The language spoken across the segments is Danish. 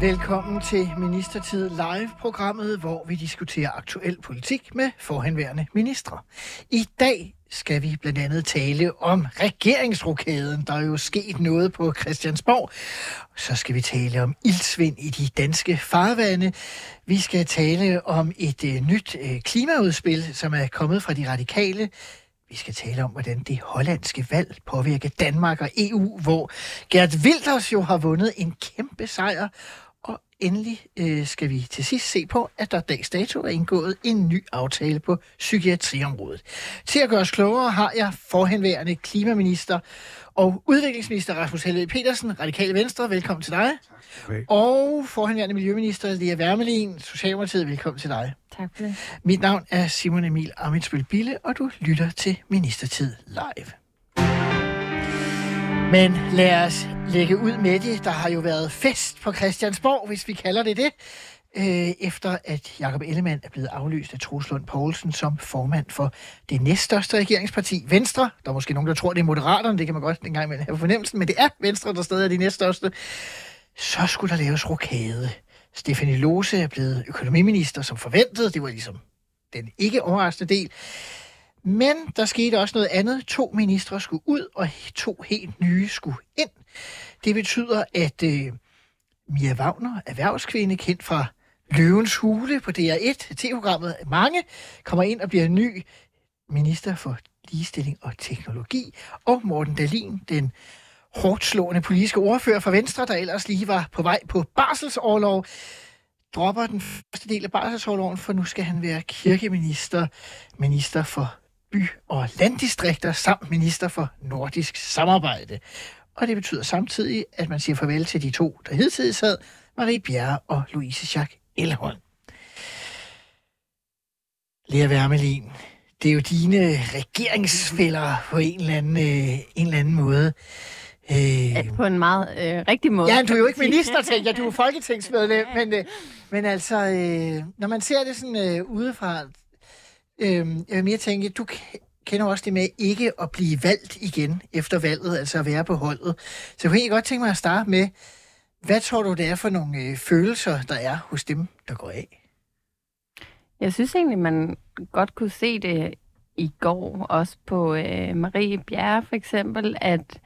Velkommen til Ministertid Live-programmet, hvor vi diskuterer aktuel politik med forhenværende ministre. I dag skal vi blandt andet tale om regeringsrokaden. Der er jo sket noget på Christiansborg. Så skal vi tale om ildsvind i de danske farvande. Vi skal tale om et øh, nyt øh, klimaudspil, som er kommet fra de radikale. Vi skal tale om, hvordan det hollandske valg påvirker Danmark og EU, hvor Gert Wilders jo har vundet en kæmpe sejr. Endelig øh, skal vi til sidst se på, at der dags dato er indgået en ny aftale på psykiatriområdet. Til at gøre os klogere har jeg forhenværende klimaminister og udviklingsminister Rasmus Helve Petersen, Radikale Venstre. Velkommen til dig. Okay. Og forhenværende miljøminister Lea Wermelin, Socialdemokratiet. Velkommen til dig. Tak for det. Mit navn er Simon Emil Amitsbøl Bille, og du lytter til Ministertid Live. Men lad os lægge ud med det. Der har jo været fest på Christiansborg, hvis vi kalder det det, øh, efter at Jakob Ellemann er blevet afløst af Troels Lund Poulsen som formand for det næststørste regeringsparti, Venstre. Der er måske nogen, der tror, det er Moderaterne, det kan man godt en gang imellem have fornemmelsen, men det er Venstre, der stadig er det næststørste. Så skulle der laves rokade. Stefanie Lose er blevet økonomiminister som forventet. Det var ligesom den ikke overraskende del. Men der skete også noget andet. To ministre skulle ud, og to helt nye skulle ind. Det betyder, at øh, Mia Wagner, erhvervskvinde, kendt fra Løvens Hule på DR1, tv-programmet Mange, kommer ind og bliver ny minister for ligestilling og teknologi. Og Morten Dalin, den hårdt slående politiske ordfører for Venstre, der ellers lige var på vej på barselsårlov, dropper den første del af barselsårloven, for nu skal han være kirkeminister, minister for by- og landdistrikter, samt minister for nordisk samarbejde. Og det betyder samtidig, at man siger farvel til de to, der hidtil sad, Marie Bjerre og Louise Jacques Elholm. Lea Wermelin, det er jo dine regeringsfælder på en eller anden, øh, en eller anden måde. Øh, Ja, på en meget øh, rigtig måde. Ja, du er jo ikke minister, tænker jeg. Du er folketingsmedlem. Men, øh, men altså, øh, når man ser det sådan øh, udefra, øh, jeg vil mere tænke, du kender også det med ikke at blive valgt igen efter valget, altså at være på holdet. Så jeg kunne egentlig godt tænke mig at starte med, hvad tror du, det er for nogle øh, følelser, der er hos dem, der går af? Jeg synes egentlig, man godt kunne se det i går, også på øh, Marie Bjerre for eksempel, at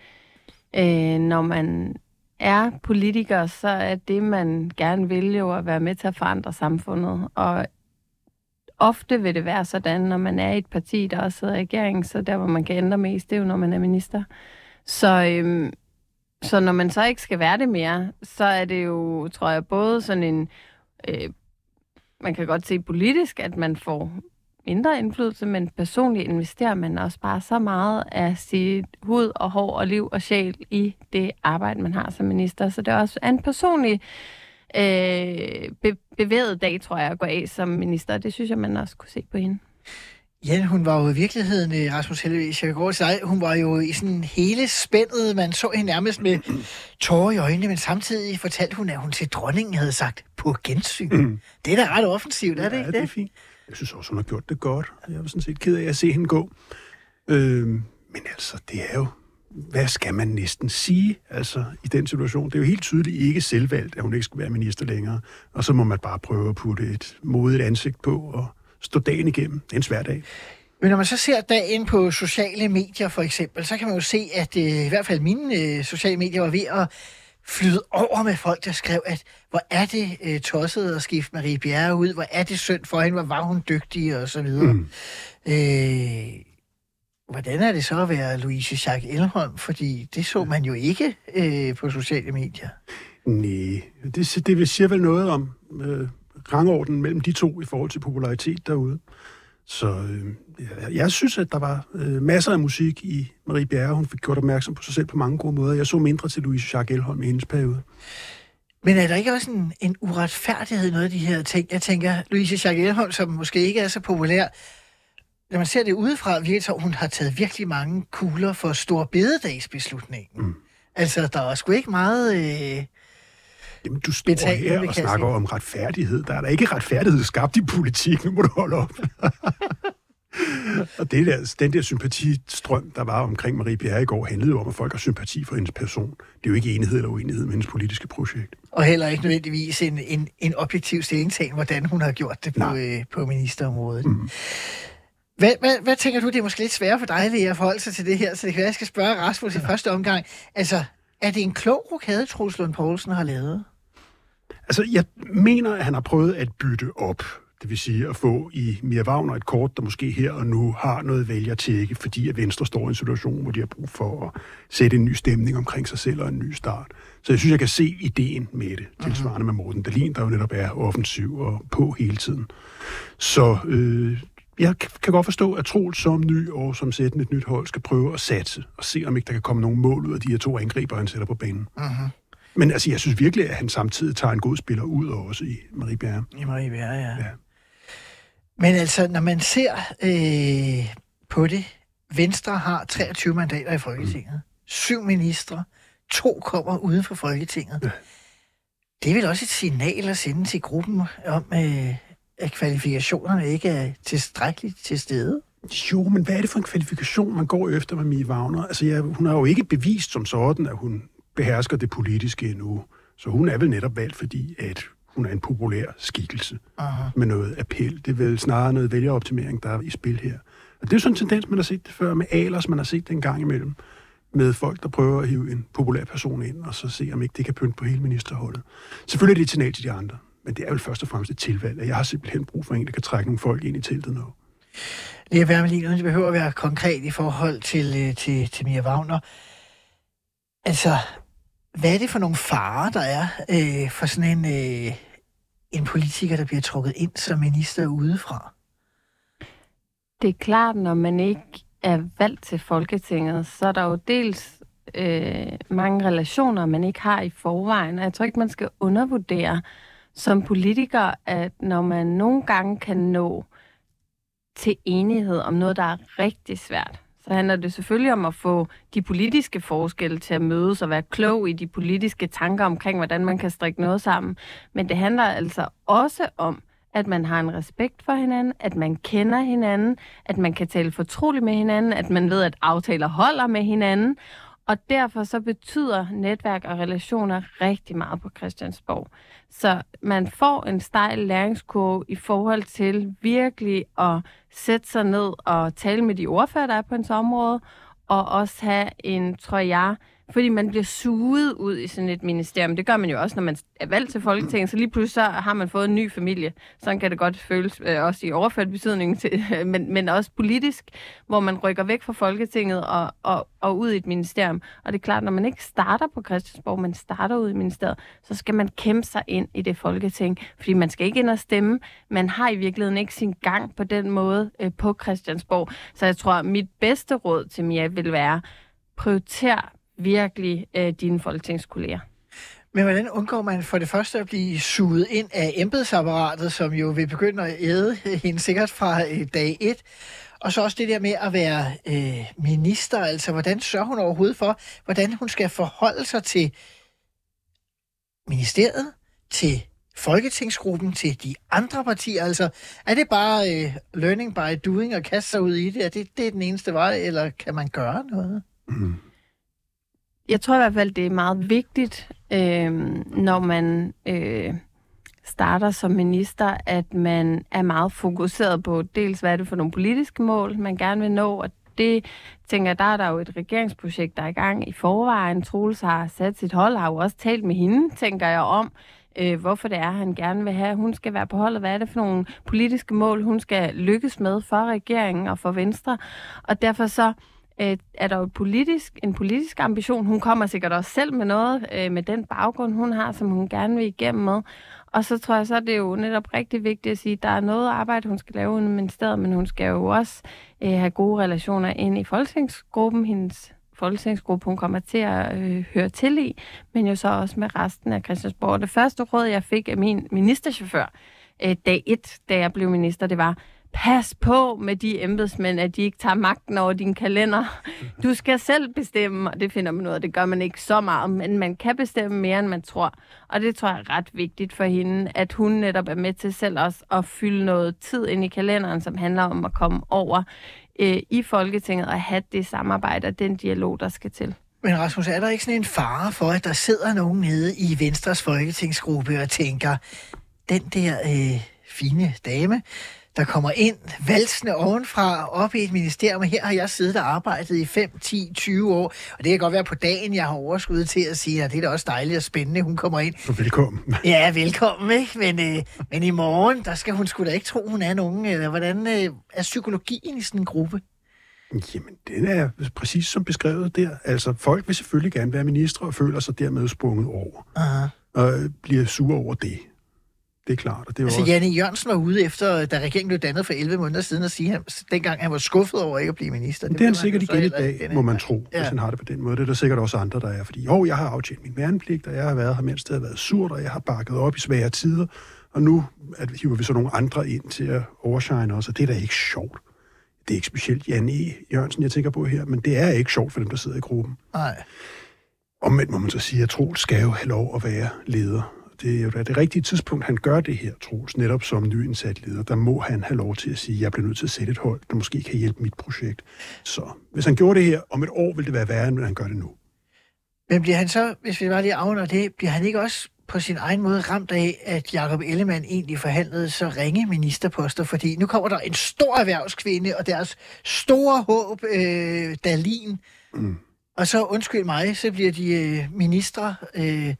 øh, når man er politiker, så er det, man gerne vil jo at være med til at forandre samfundet. Og ofte vil det være sådan, når man er i et parti, der også sidder i regeringen, så der, hvor man kan ændre mest, det er jo, når man er minister. Så, øhm, så når man så ikke skal være det mere, så er det jo, tror jeg, både sådan en... Øh, man kan godt se politisk, at man får mindre indflydelse, men personligt investerer man også bare så meget af sit hud og hår og liv og sjæl i det arbejde, man har som minister. Så det er også en personlig øh, be- bevæget dag, tror jeg, at gå af som minister. Det synes jeg, man også kunne se på hende. Ja, hun var jo i virkeligheden, øh, Rasmus Hellevis, jeg går til dig, hun var jo i sådan hele spændet, man så hende nærmest med tårer i øjnene, men samtidig fortalte hun, at hun til dronningen havde sagt på gensyn. Mm. Det er da ret offensivt, er det ja, ikke det er det? fint. Jeg synes også, hun har gjort det godt. Jeg var sådan set ked af at se hende gå. Øh, men altså, det er jo... Hvad skal man næsten sige altså, i den situation? Det er jo helt tydeligt ikke selvvalgt, at hun ikke skal være minister længere. Og så må man bare prøve at putte et modigt ansigt på og stå dagen igennem. Det er en svær dag. Men når man så ser dagen på sociale medier for eksempel, så kan man jo se, at øh, i hvert fald mine øh, sociale medier var ved at flyde over med folk, der skrev, at hvor er det øh, tosset at skifte Marie Bjerre ud, hvor er det synd for hende, hvor var hun dygtig og så videre. Mm. Øh, hvordan er det så at være Louise Jacques Elholm? Fordi det så man jo ikke øh, på sociale medier. Nej, det, det siger vel noget om øh, rangordenen mellem de to i forhold til popularitet derude. Så øh, jeg, jeg synes, at der var øh, masser af musik i Marie Bjerre. Hun fik gjort opmærksom på sig selv på mange gode måder. Jeg så mindre til Louise Jacques Elholm i hendes periode. Men er der ikke også en, en uretfærdighed i noget af de her ting? Jeg tænker, Louise Schack Elholm, som måske ikke er så populær, når man ser det udefra, virker det hun har taget virkelig mange kugler for stor bededagsbeslutningen. Mm. Altså, der er sgu ikke meget... Øh, Jamen, du står Betal, her og snakker om retfærdighed. Der er der ikke retfærdighed skabt i politik. Nu må du holde op. og det der, den der sympatistrøm, der var omkring Marie Bjerre i går, handlede jo om, at folk har sympati for hendes person. Det er jo ikke enighed eller uenighed med hendes politiske projekt. og heller ikke nødvendigvis en, en, en objektiv stillingtagen, hvordan hun har gjort det på, Nej. øh, på ministerområdet. Mm. Hvad, hvad, hvad tænker du, det er måske lidt sværere for dig, Lea, at forholde sig til det her, så det kan være, jeg skal spørge Rasmus i første omgang. Altså, er det en klog rokade, Troels Lund Poulsen har lavet? Altså, jeg mener, at han har prøvet at bytte op. Det vil sige at få i Mia Wagner et kort, der måske her og nu har noget vælger til ikke, fordi at Venstre står i en situation, hvor de har brug for at sætte en ny stemning omkring sig selv og en ny start. Så jeg synes, jeg kan se ideen med det, tilsvarende med Morten Dahlin, der jo netop er offensiv og på hele tiden. Så øh, jeg kan godt forstå, at Troels som ny og som sættende et nyt hold skal prøve at satse og se, om ikke der kan komme nogle mål ud af de her to angriber, han sætter på banen. Uh-huh. Men altså, jeg synes virkelig, at han samtidig tager en god spiller ud også i Marie Bjerre. I Marie Bjerre, ja. Ja. Men altså, når man ser øh, på det, Venstre har 23 mandater i Folketinget. Syv ministre. To kommer uden for Folketinget. Ja. Det er vel også et signal at sende til gruppen om, øh, at kvalifikationerne ikke er tilstrækkeligt til stede. Jo, men hvad er det for en kvalifikation, man går efter med Mie Wagner? Altså, jeg, hun har jo ikke bevist som sådan, at hun behersker det politiske endnu. Så hun er vel netop valgt, fordi at hun er en populær skikkelse Aha. med noget appel. Det er vel snarere noget vælgeroptimering, der er i spil her. Og det er sådan en tendens, man har set det før med Alers, man har set det en gang imellem med folk, der prøver at hive en populær person ind, og så se, om ikke det kan pynte på hele ministerholdet. Selvfølgelig er det et signal til de andre, men det er vel først og fremmest et tilvalg, at jeg har simpelthen brug for en, der kan trække nogle folk ind i teltet nu. Lea Wermelin, uden det behøver at være konkret i forhold til, øh, til, til Mia Wagner. Altså, hvad er det for nogle farer, der er øh, for sådan en, øh, en politiker, der bliver trukket ind som minister udefra? Det er klart, når man ikke er valgt til Folketinget, så er der jo dels øh, mange relationer, man ikke har i forvejen. Og jeg tror ikke, man skal undervurdere som politiker, at når man nogle gange kan nå til enighed om noget, der er rigtig svært, så handler det selvfølgelig om at få de politiske forskelle til at mødes og være klog i de politiske tanker omkring, hvordan man kan strikke noget sammen. Men det handler altså også om, at man har en respekt for hinanden, at man kender hinanden, at man kan tale fortroligt med hinanden, at man ved, at aftaler holder med hinanden. Og derfor så betyder netværk og relationer rigtig meget på Christiansborg. Så man får en stejl læringskurve i forhold til virkelig at sætte sig ned og tale med de ordfører, der er på ens område, og også have en, tror jeg, fordi man bliver suget ud i sådan et ministerium. Det gør man jo også, når man er valgt til Folketinget, så lige pludselig så har man fået en ny familie. Sådan kan det godt føles, øh, også i overført betydning, til, men, men også politisk, hvor man rykker væk fra Folketinget og, og, og ud i et ministerium. Og det er klart, når man ikke starter på Christiansborg, man starter ud i ministeriet, så skal man kæmpe sig ind i det Folketing, fordi man skal ikke ind og stemme. Man har i virkeligheden ikke sin gang på den måde øh, på Christiansborg. Så jeg tror, mit bedste råd til Mia vil være, prioriter virkelig øh, dine folketingskolleger. Men hvordan undgår man for det første at blive suget ind af embedsapparatet, som jo vil begynde at æde hende sikkert fra øh, dag et? Og så også det der med at være øh, minister, altså hvordan sørger hun overhovedet for, hvordan hun skal forholde sig til ministeriet, til folketingsgruppen, til de andre partier? Altså, er det bare øh, learning by doing og kaste sig ud i det? Er det, det er den eneste vej, eller kan man gøre noget? Mm. Jeg tror i hvert fald, det er meget vigtigt, øh, når man øh, starter som minister, at man er meget fokuseret på dels, hvad er det for nogle politiske mål, man gerne vil nå, og det tænker jeg, der er der jo et regeringsprojekt, der er i gang i forvejen. Troels har sat sit hold, har jo også talt med hende, tænker jeg om, øh, hvorfor det er, han gerne vil have, hun skal være på holdet. Hvad er det for nogle politiske mål, hun skal lykkes med for regeringen og for Venstre? Og derfor så øh, er der jo et politisk, en politisk ambition. Hun kommer sikkert også selv med noget, øh, med den baggrund, hun har, som hun gerne vil igennem med. Og så tror jeg, så er det jo netop rigtig vigtigt at sige, at der er noget arbejde, hun skal lave under ministeriet, men hun skal jo også øh, have gode relationer ind i folketingsgruppen. Hendes folketingsgruppe, hun kommer til at øh, høre til i, men jo så også med resten af Christiansborg. Det første råd, jeg fik af min ministerchauffør øh, dag et, da jeg blev minister, det var, pas på med de embedsmænd, at de ikke tager magten over din kalender. Du skal selv bestemme, og det finder man ud af. Det gør man ikke så meget, men man kan bestemme mere, end man tror. Og det tror jeg er ret vigtigt for hende, at hun netop er med til selv også at fylde noget tid ind i kalenderen, som handler om at komme over øh, i Folketinget og have det samarbejde og den dialog, der skal til. Men Rasmus, er der ikke sådan en fare for, at der sidder nogen nede i Venstres folketingsgruppe og tænker, den der øh, fine dame, der kommer ind valsende ovenfra op i et ministerium, og her har jeg siddet og arbejdet i 5, 10, 20 år, og det kan godt være på dagen, jeg har overskud til at sige, at det er da også dejligt og spændende, hun kommer ind. Så velkommen. Ja, velkommen, ikke? Men, øh, men i morgen, der skal hun sgu da ikke tro, hun er nogen. Eller hvordan øh, er psykologien i sådan en gruppe? Jamen, den er præcis som beskrevet der. Altså, folk vil selvfølgelig gerne være ministre og føler sig dermed sprunget over. Aha. Og bliver sure over det. Det er klart. Og det er jo Altså, også... Janne Jørgensen var ude efter, da regeringen blev dannet for 11 måneder siden, og sige, at dengang han var skuffet over ikke at blive minister. Men det er han sikkert igen i dag, må man tro, Ja. hvis han har det på den måde. Det er der sikkert også andre, der er. Fordi jo, jeg har aftjent min værnepligt, og jeg har været her, mens det har været surt, og jeg har bakket op i svære tider. Og nu at, hiver vi så nogle andre ind til at overshine os, og det er da ikke sjovt. Det er ikke specielt Jan E. Jørgensen, jeg tænker på her, men det er ikke sjovt for dem, der sidder i gruppen. Nej. Omvendt må man så sige, at Troels skal jo have lov at være leder. Det er jo da det rigtige tidspunkt, han gør det her, Troels, netop som nyindsat leder. Der må han have lov til at sige, at jeg bliver nødt til at sætte et hold, der måske kan hjælpe mit projekt. Så hvis han gjorde det her om et år, vil det være værre, end han gør det nu. Men bliver han så, hvis vi bare lige afner det, bliver han ikke også på sin egen måde ramt af, at Jakob Ellemann egentlig forhandlede så ringe ministerposter, fordi nu kommer der en stor erhvervskvinde, og deres store håb, øh, Dalin, Mm. og så, undskyld mig, så bliver de øh, ministre øh,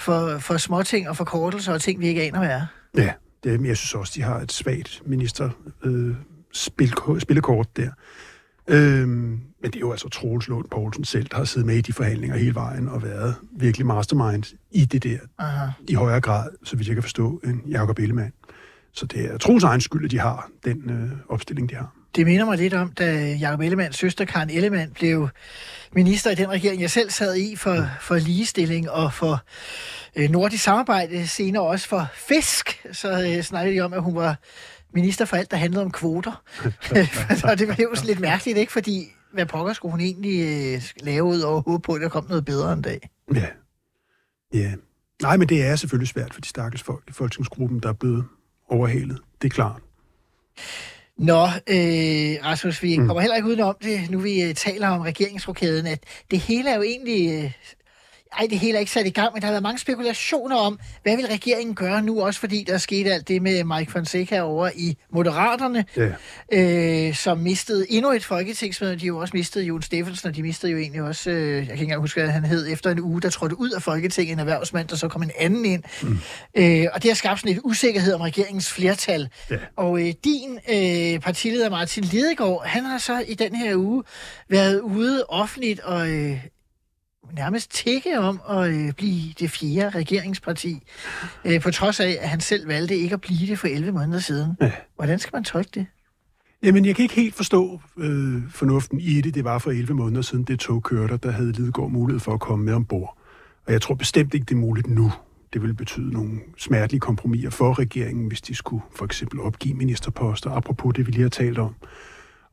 for, for småting og forkortelser og ting, vi ikke aner, hvad er. Ja, det, jeg synes også, de har et svagt minister øh, spil, spillekort der. Øhm, men det er jo altså Troels Lund Poulsen selv, der har siddet med i de forhandlinger hele vejen og været virkelig mastermind i det der, Aha. i højere grad, så vidt jeg kan forstå, end Jacob Ellemann. Så det er Troels egen skyld, at de har den øh, opstilling, de har. Det minder mig lidt om, da Jacob Ellemanns søster Karen Ellemann blev minister i den regering, jeg selv sad i for, for ligestilling og for øh, nordisk samarbejde, senere også for fisk. Så øh, snakkede de om, at hun var minister for alt, der handlede om kvoter. og det var jo lidt mærkeligt, ikke? Fordi hvad pokker skulle hun egentlig øh, lave ud og håbe på, at der kom noget bedre en dag? Ja. Ja. Nej, men det er selvfølgelig svært for de stakkels folk i folketingsgruppen, der er blevet overhalet. Det er klart. Nå, øh, Rasmus, vi kommer heller ikke udenom det, nu vi øh, taler om regeringsrokaden, at det hele er jo egentlig... Øh, ej, det hele er ikke sat i gang, men der har været mange spekulationer om, hvad vil regeringen gøre nu, også fordi der skete alt det med Mike Fonseca over i Moderaterne, Ja. øh, som mistede endnu et folketingsmedlem. De har jo også mistet Jon Steffensen, og de mistede jo egentlig også, øh, jeg kan ikke engang huske, hvad han hed, efter en uge, der trådte ud af Folketinget, en erhvervsmand, der så kom en anden ind. Mm. Øh, og det har skabt sådan lidt usikkerhed om regeringens flertal. Ja. Og øh, din øh, partileder Martin Lidegaard, han har så i den her uge været ude offentligt og øh, nærmest tække om at øh, blive det fjerde regeringsparti, øh, på trods af, at han selv valgte ikke at blive det for 11 måneder siden. Ja. Hvordan skal man tolke det? Jamen, jeg kan ikke helt forstå øh, fornuften i det. Det var for 11 måneder siden, det tog kørte, der havde Lidegaard mulighed for at komme med ombord. Og jeg tror bestemt ikke, det er muligt nu. Det vil betyde nogle smertelige kompromiser for regeringen, hvis de skulle for eksempel opgive ministerposter, apropos det, vi lige har talt om.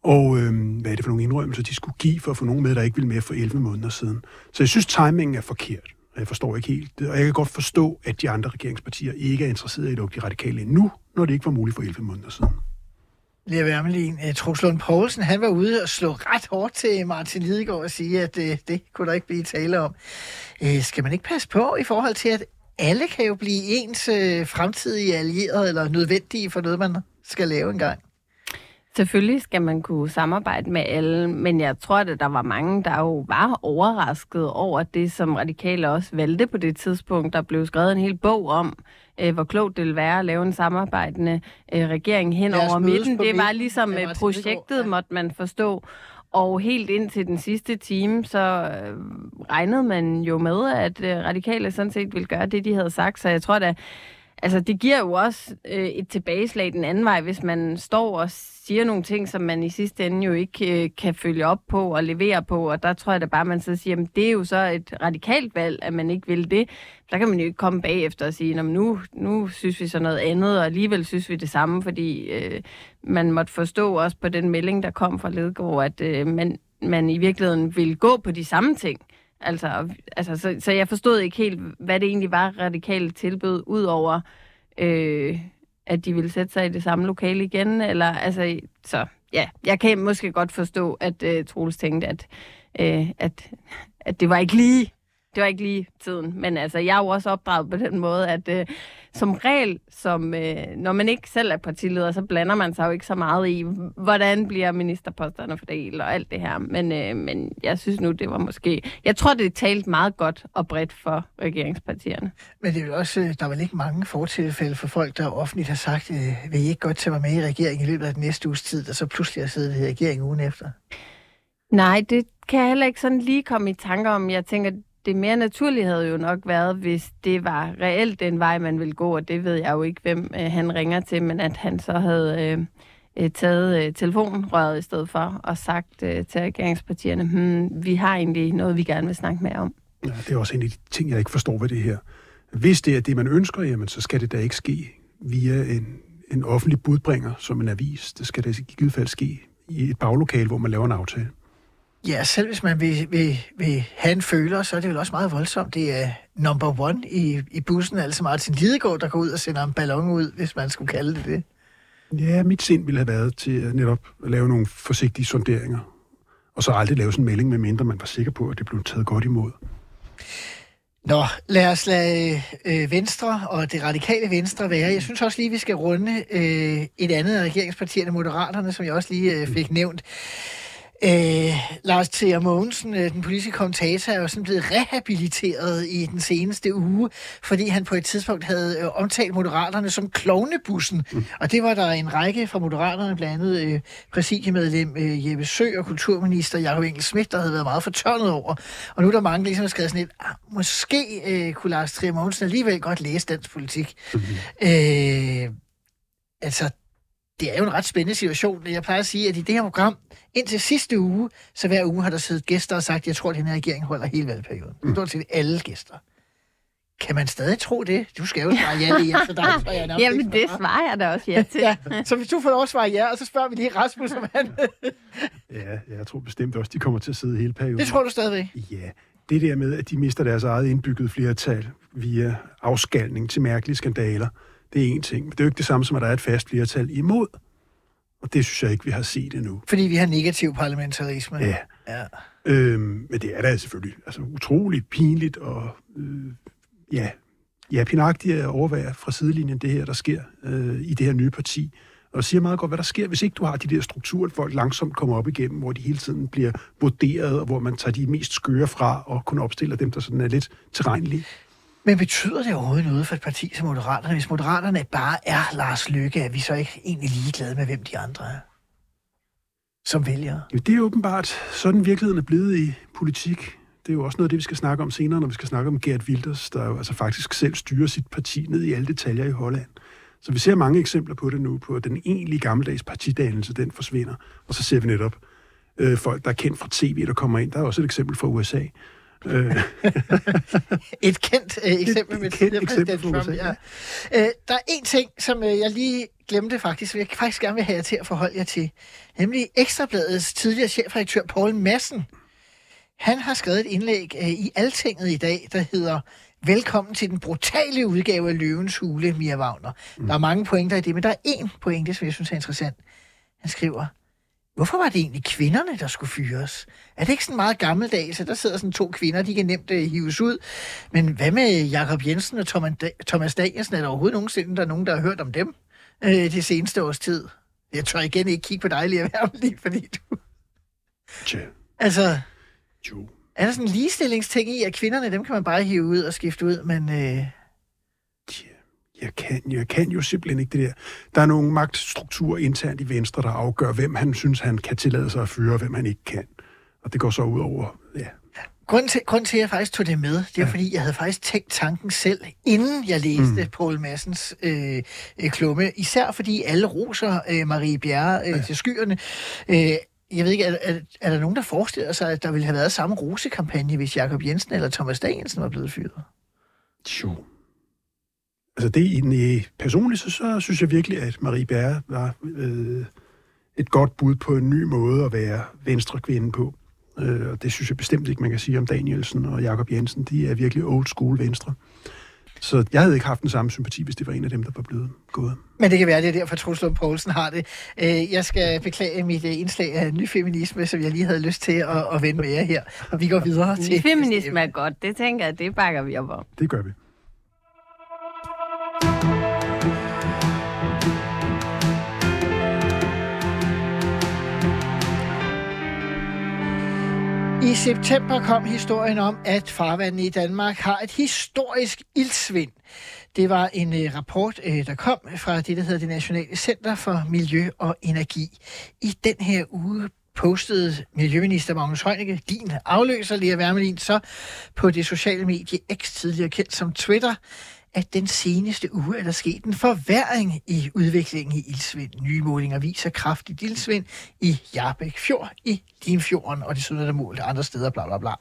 Og øh, hvad er det for nogle indrømmelser, de skulle give for at få nogen med, der ikke ville med for 11 måneder siden. Så jeg synes, timingen er forkert. Jeg forstår ikke helt det. Og jeg kan godt forstå, at de andre regeringspartier ikke er interesserede i at lukke de radikale endnu, når det ikke var muligt for 11 måneder siden. Lea Wermelin, uh, Lund Poulsen, han var ude og slå ret hårdt til Martin Lidegaard og sige, at uh, det kunne der ikke blive tale om. Øh, skal man ikke passe på i forhold til, at alle kan jo blive ens uh, fremtidige allierede eller nødvendige for noget, man skal lave engang? Selvfølgelig skal man kunne samarbejde med alle, men jeg tror, at der var mange, der jo var overrasket over det, som radikale også valgte på det tidspunkt. Der blev skrevet en hel bog om, øh, hvor klogt det ville være at lave en samarbejdende øh, regering hen over midten. Det var ligesom med øh, Martin projektet, ja. måtte man forstå. Og helt ind til den sidste time, så øh, regnede man jo med, at øh, radikale sådan set ville gøre det, de havde sagt. Så jeg tror da, altså, det giver jo også øh, et tilbageslag den anden vej, hvis man står og siger nogle ting, som man i sidste ende jo ikke øh, kan følge op på og levere på. Og der tror jeg da bare, man så siger, at det er jo så et radikalt valg, at man ikke vil det. Der kan man jo ikke komme bagefter og sige, at nu, nu synes vi så noget andet, og alligevel synes vi det samme, fordi øh, man måtte forstå også på den melding, der kom fra Ledgaard, at øh, man, man i virkeligheden vil gå på de samme ting. Altså, altså så, så jeg forstod ikke helt, hvad det egentlig var radikalt tilbud, udover øh, at de ville sætte sig i det samme lokale igen. Eller, altså, så ja, jeg kan måske godt forstå, at øh, Troels tænkte, at, øh, at, at det var ikke lige det var ikke lige tiden. Men altså, jeg er jo også opdraget på den måde, at øh, som regel, som, øh, når man ikke selv er partileder, så blander man sig jo ikke så meget i, hvordan bliver ministerposterne fordelt og alt det her. Men, øh, men jeg synes nu, det var måske... Jeg tror, det er talt meget godt og bredt for regeringspartierne. Men det er jo også, øh, der er vel ikke mange fortilfælde for folk, der offentligt har sagt, øh, vil I ikke godt tage mig med i regeringen i løbet af den næste uges tid, og så pludselig har siddet i regeringen ugen efter? Nej, det kan jeg heller ikke sådan lige komme i tanker om. Jeg tænker, det mere naturlige havde jo nok været, hvis det var reelt den vej, man ville gå, og det ved jeg jo ikke, hvem øh, han ringer til, men at han så havde øh, øh taget øh, telefonrøret i stedet for og sagt øh, til regeringspartierne, hmm, vi har egentlig noget, vi gerne vil snakke med om. Ja, det er også en af de ting, jeg ikke forstår ved det her. Hvis det er det, man ønsker, jamen, så skal det da ikke ske via en, en offentlig budbringer som en avis. Det skal da i givet fald ske i et baglokale, hvor man laver en aftale. Ja, selv hvis man vil, vil, vil have en føler, så er det vel også meget voldsomt. Det er number one i, i bussen, altså Martin Lidegaard, der går ud og sender en ballon ud, hvis man skulle kalde det det. Ja, mit sind ville have været til at netop at lave nogle forsigtige sonderinger, og så aldrig lave sådan en melding, medmindre man var sikker på, at det blev taget godt imod. Nå, lad os lade øh, Venstre og det radikale Venstre være. Jeg synes også lige, vi skal runde øh, et andet af regeringspartierne, Moderaterne, som jeg også lige øh, fik nævnt. Øh, Lars Trier Mogensen, øh, den politiske kommentator, er jo sådan blevet rehabiliteret i den seneste uge, fordi han på et tidspunkt havde øh, omtalt Moderaterne som klovnebussen. Mm. Og det var der en række fra Moderaterne, blandt andet øh, præsidiemedlem øh, Jeppe Sø og kulturminister Jakob Engel Schmidt, der havde været meget fortørnet over. Og nu er der mange, der ligesom har skrevet sådan lidt, ah, måske øh, kunne Lars Trier Mogensen alligevel godt læse dansk politik. Mm. Øh, altså, det er jo en ret spændende situation. Jeg plejer at sige, at i det her program, indtil sidste uge, så hver uge har der siddet gæster og sagt, at jeg tror, at den her regering holder hele valgperioden. Mm. Stort set alle gæster. Kan man stadig tro det? Du skal jo svare ja lige efter dig. Så jeg Jamen, det svarer jeg da også ja til. ja, så hvis du får lov at svare ja, og så spørger vi lige Rasmus, om han... ja, jeg tror bestemt også, de kommer til at sidde hele perioden. Det tror du stadigvæk? Ja, det der med, at de mister deres eget indbyggede flertal via afskalning til mærkelige skandaler, det er en ting. Men det er jo ikke det samme som, at der er et fast flertal imod. Og det synes jeg ikke, vi har set endnu. Fordi vi har negativ parlamentarisme. Ja. ja. Øhm, men det er da selvfølgelig altså, utroligt pinligt og øh, ja, ja, pinagtigt at overvære fra sidelinjen det her, der sker øh, i det her nye parti. Og siger meget godt, hvad der sker, hvis ikke du har de der strukturer, at folk langsomt kommer op igennem, hvor de hele tiden bliver vurderet, og hvor man tager de mest skøre fra og kun opstiller dem, der sådan er lidt terrenlige. Men betyder det overhovedet noget for et parti som Moderaterne? Hvis Moderaterne bare er Lars Lykke, at vi så ikke egentlig ligeglade med, hvem de andre er? Som vælgere? Jo, det er åbenbart sådan virkeligheden er blevet i politik. Det er jo også noget af det, vi skal snakke om senere, når vi skal snakke om Gert Wilders, der jo altså faktisk selv styrer sit parti ned i alle detaljer i Holland. Så vi ser mange eksempler på det nu, på at den egentlige gammeldags partidannelse, den forsvinder. Og så ser vi netop øh, folk, der er kendt fra tv, der kommer ind. Der er også et eksempel fra USA, et kendt øh, eksempel med kendt eksempel Trump. Ja. Øh, der er en ting, som øh, jeg lige glemte faktisk, som jeg faktisk gerne vil have jer til at forholde jer til. Nemlig Ekstrabladets tidligere chefredaktør Paul Madsen. Han har skrevet et indlæg øh, i Altinget i dag, der hedder Velkommen til den brutale udgave af Løvens Hule, Mia Wagner. Mm. Der er mange pointer i det, men der er en pointe, som jeg synes er interessant. Han skriver, Hvorfor var det egentlig kvinderne, der skulle fyres? Er det ikke sådan meget gammeldags, at der sidder sådan to kvinder, de kan nemt uh, hives ud? Men hvad med Jakob Jensen og Thomas Danielsen? Er der overhovedet nogensinde, der er nogen, der har hørt om dem uh, det seneste års tid? Jeg tør igen ikke kigge på dig lige lige, fordi du... Tja. Altså... Jo. Er der sådan en ligestillingsting i, at kvinderne, dem kan man bare hive ud og skifte ud, men... Uh jeg kan, jeg kan jo simpelthen ikke det der. Der er nogle magtstrukturer internt i Venstre, der afgør, hvem han synes, han kan tillade sig at fyre, og hvem han ikke kan. Og det går så ud over, ja. Grunden til, grunden til, at jeg faktisk tog det med, det er, ja. fordi jeg havde faktisk tænkt tanken selv, inden jeg læste mm. Paul Massens øh, øh, klumme. Især fordi alle roser øh, Marie Bjerre øh, ja. til skyerne. Øh, jeg ved ikke, er, er, er der nogen, der forestiller sig, at der ville have været samme rosekampagne, hvis Jakob Jensen eller Thomas Danielsen var blevet fyret? Jo. Altså det egentlig, personligt, så, så synes jeg virkelig, at Marie Bjerre var øh, et godt bud på en ny måde at være venstre kvinde på. Øh, og det synes jeg bestemt ikke, man kan sige om Danielsen og Jakob Jensen. De er virkelig old school venstre. Så jeg havde ikke haft den samme sympati, hvis det var en af dem, der var blevet gået. Men det kan være, det er derfor, Truslund Poulsen har det. Øh, jeg skal beklage mit øh, indslag af ny feminisme, som jeg lige havde lyst til at, at vende med jer her. Og vi går videre til... Feminisme er godt. Det tænker jeg, det bakker vi op om. Det gør vi. I september kom historien om, at farvandet i Danmark har et historisk ildsvind. Det var en uh, rapport, uh, der kom fra det, der hedder det Nationale Center for Miljø og Energi. I den her uge postede Miljøminister Magnus Heunicke, din afløser, Lea Wermelin, så på det sociale medie X, tidligere kendt som Twitter, at den seneste uge er der sket en forværring i udviklingen i ildsvind. Nye målinger viser kraftigt ildsvind i Jarbæk Fjord, i Limfjorden, og desuden er der målt andre steder, bla bla bla.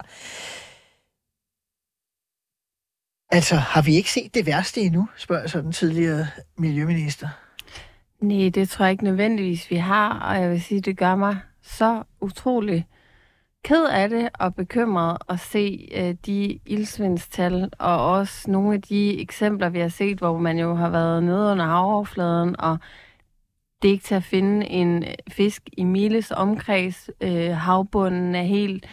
Altså, har vi ikke set det værste endnu, spørger så den tidligere miljøminister. Nej, det tror jeg ikke nødvendigvis, vi har, og jeg vil sige, det gør mig så utrolig ked af det og bekymret at se øh, de ildsvindstal, og også nogle af de eksempler, vi har set, hvor man jo har været nede under havoverfladen, og det er ikke til at finde en fisk i miles omkreds. Øh, havbunden er helt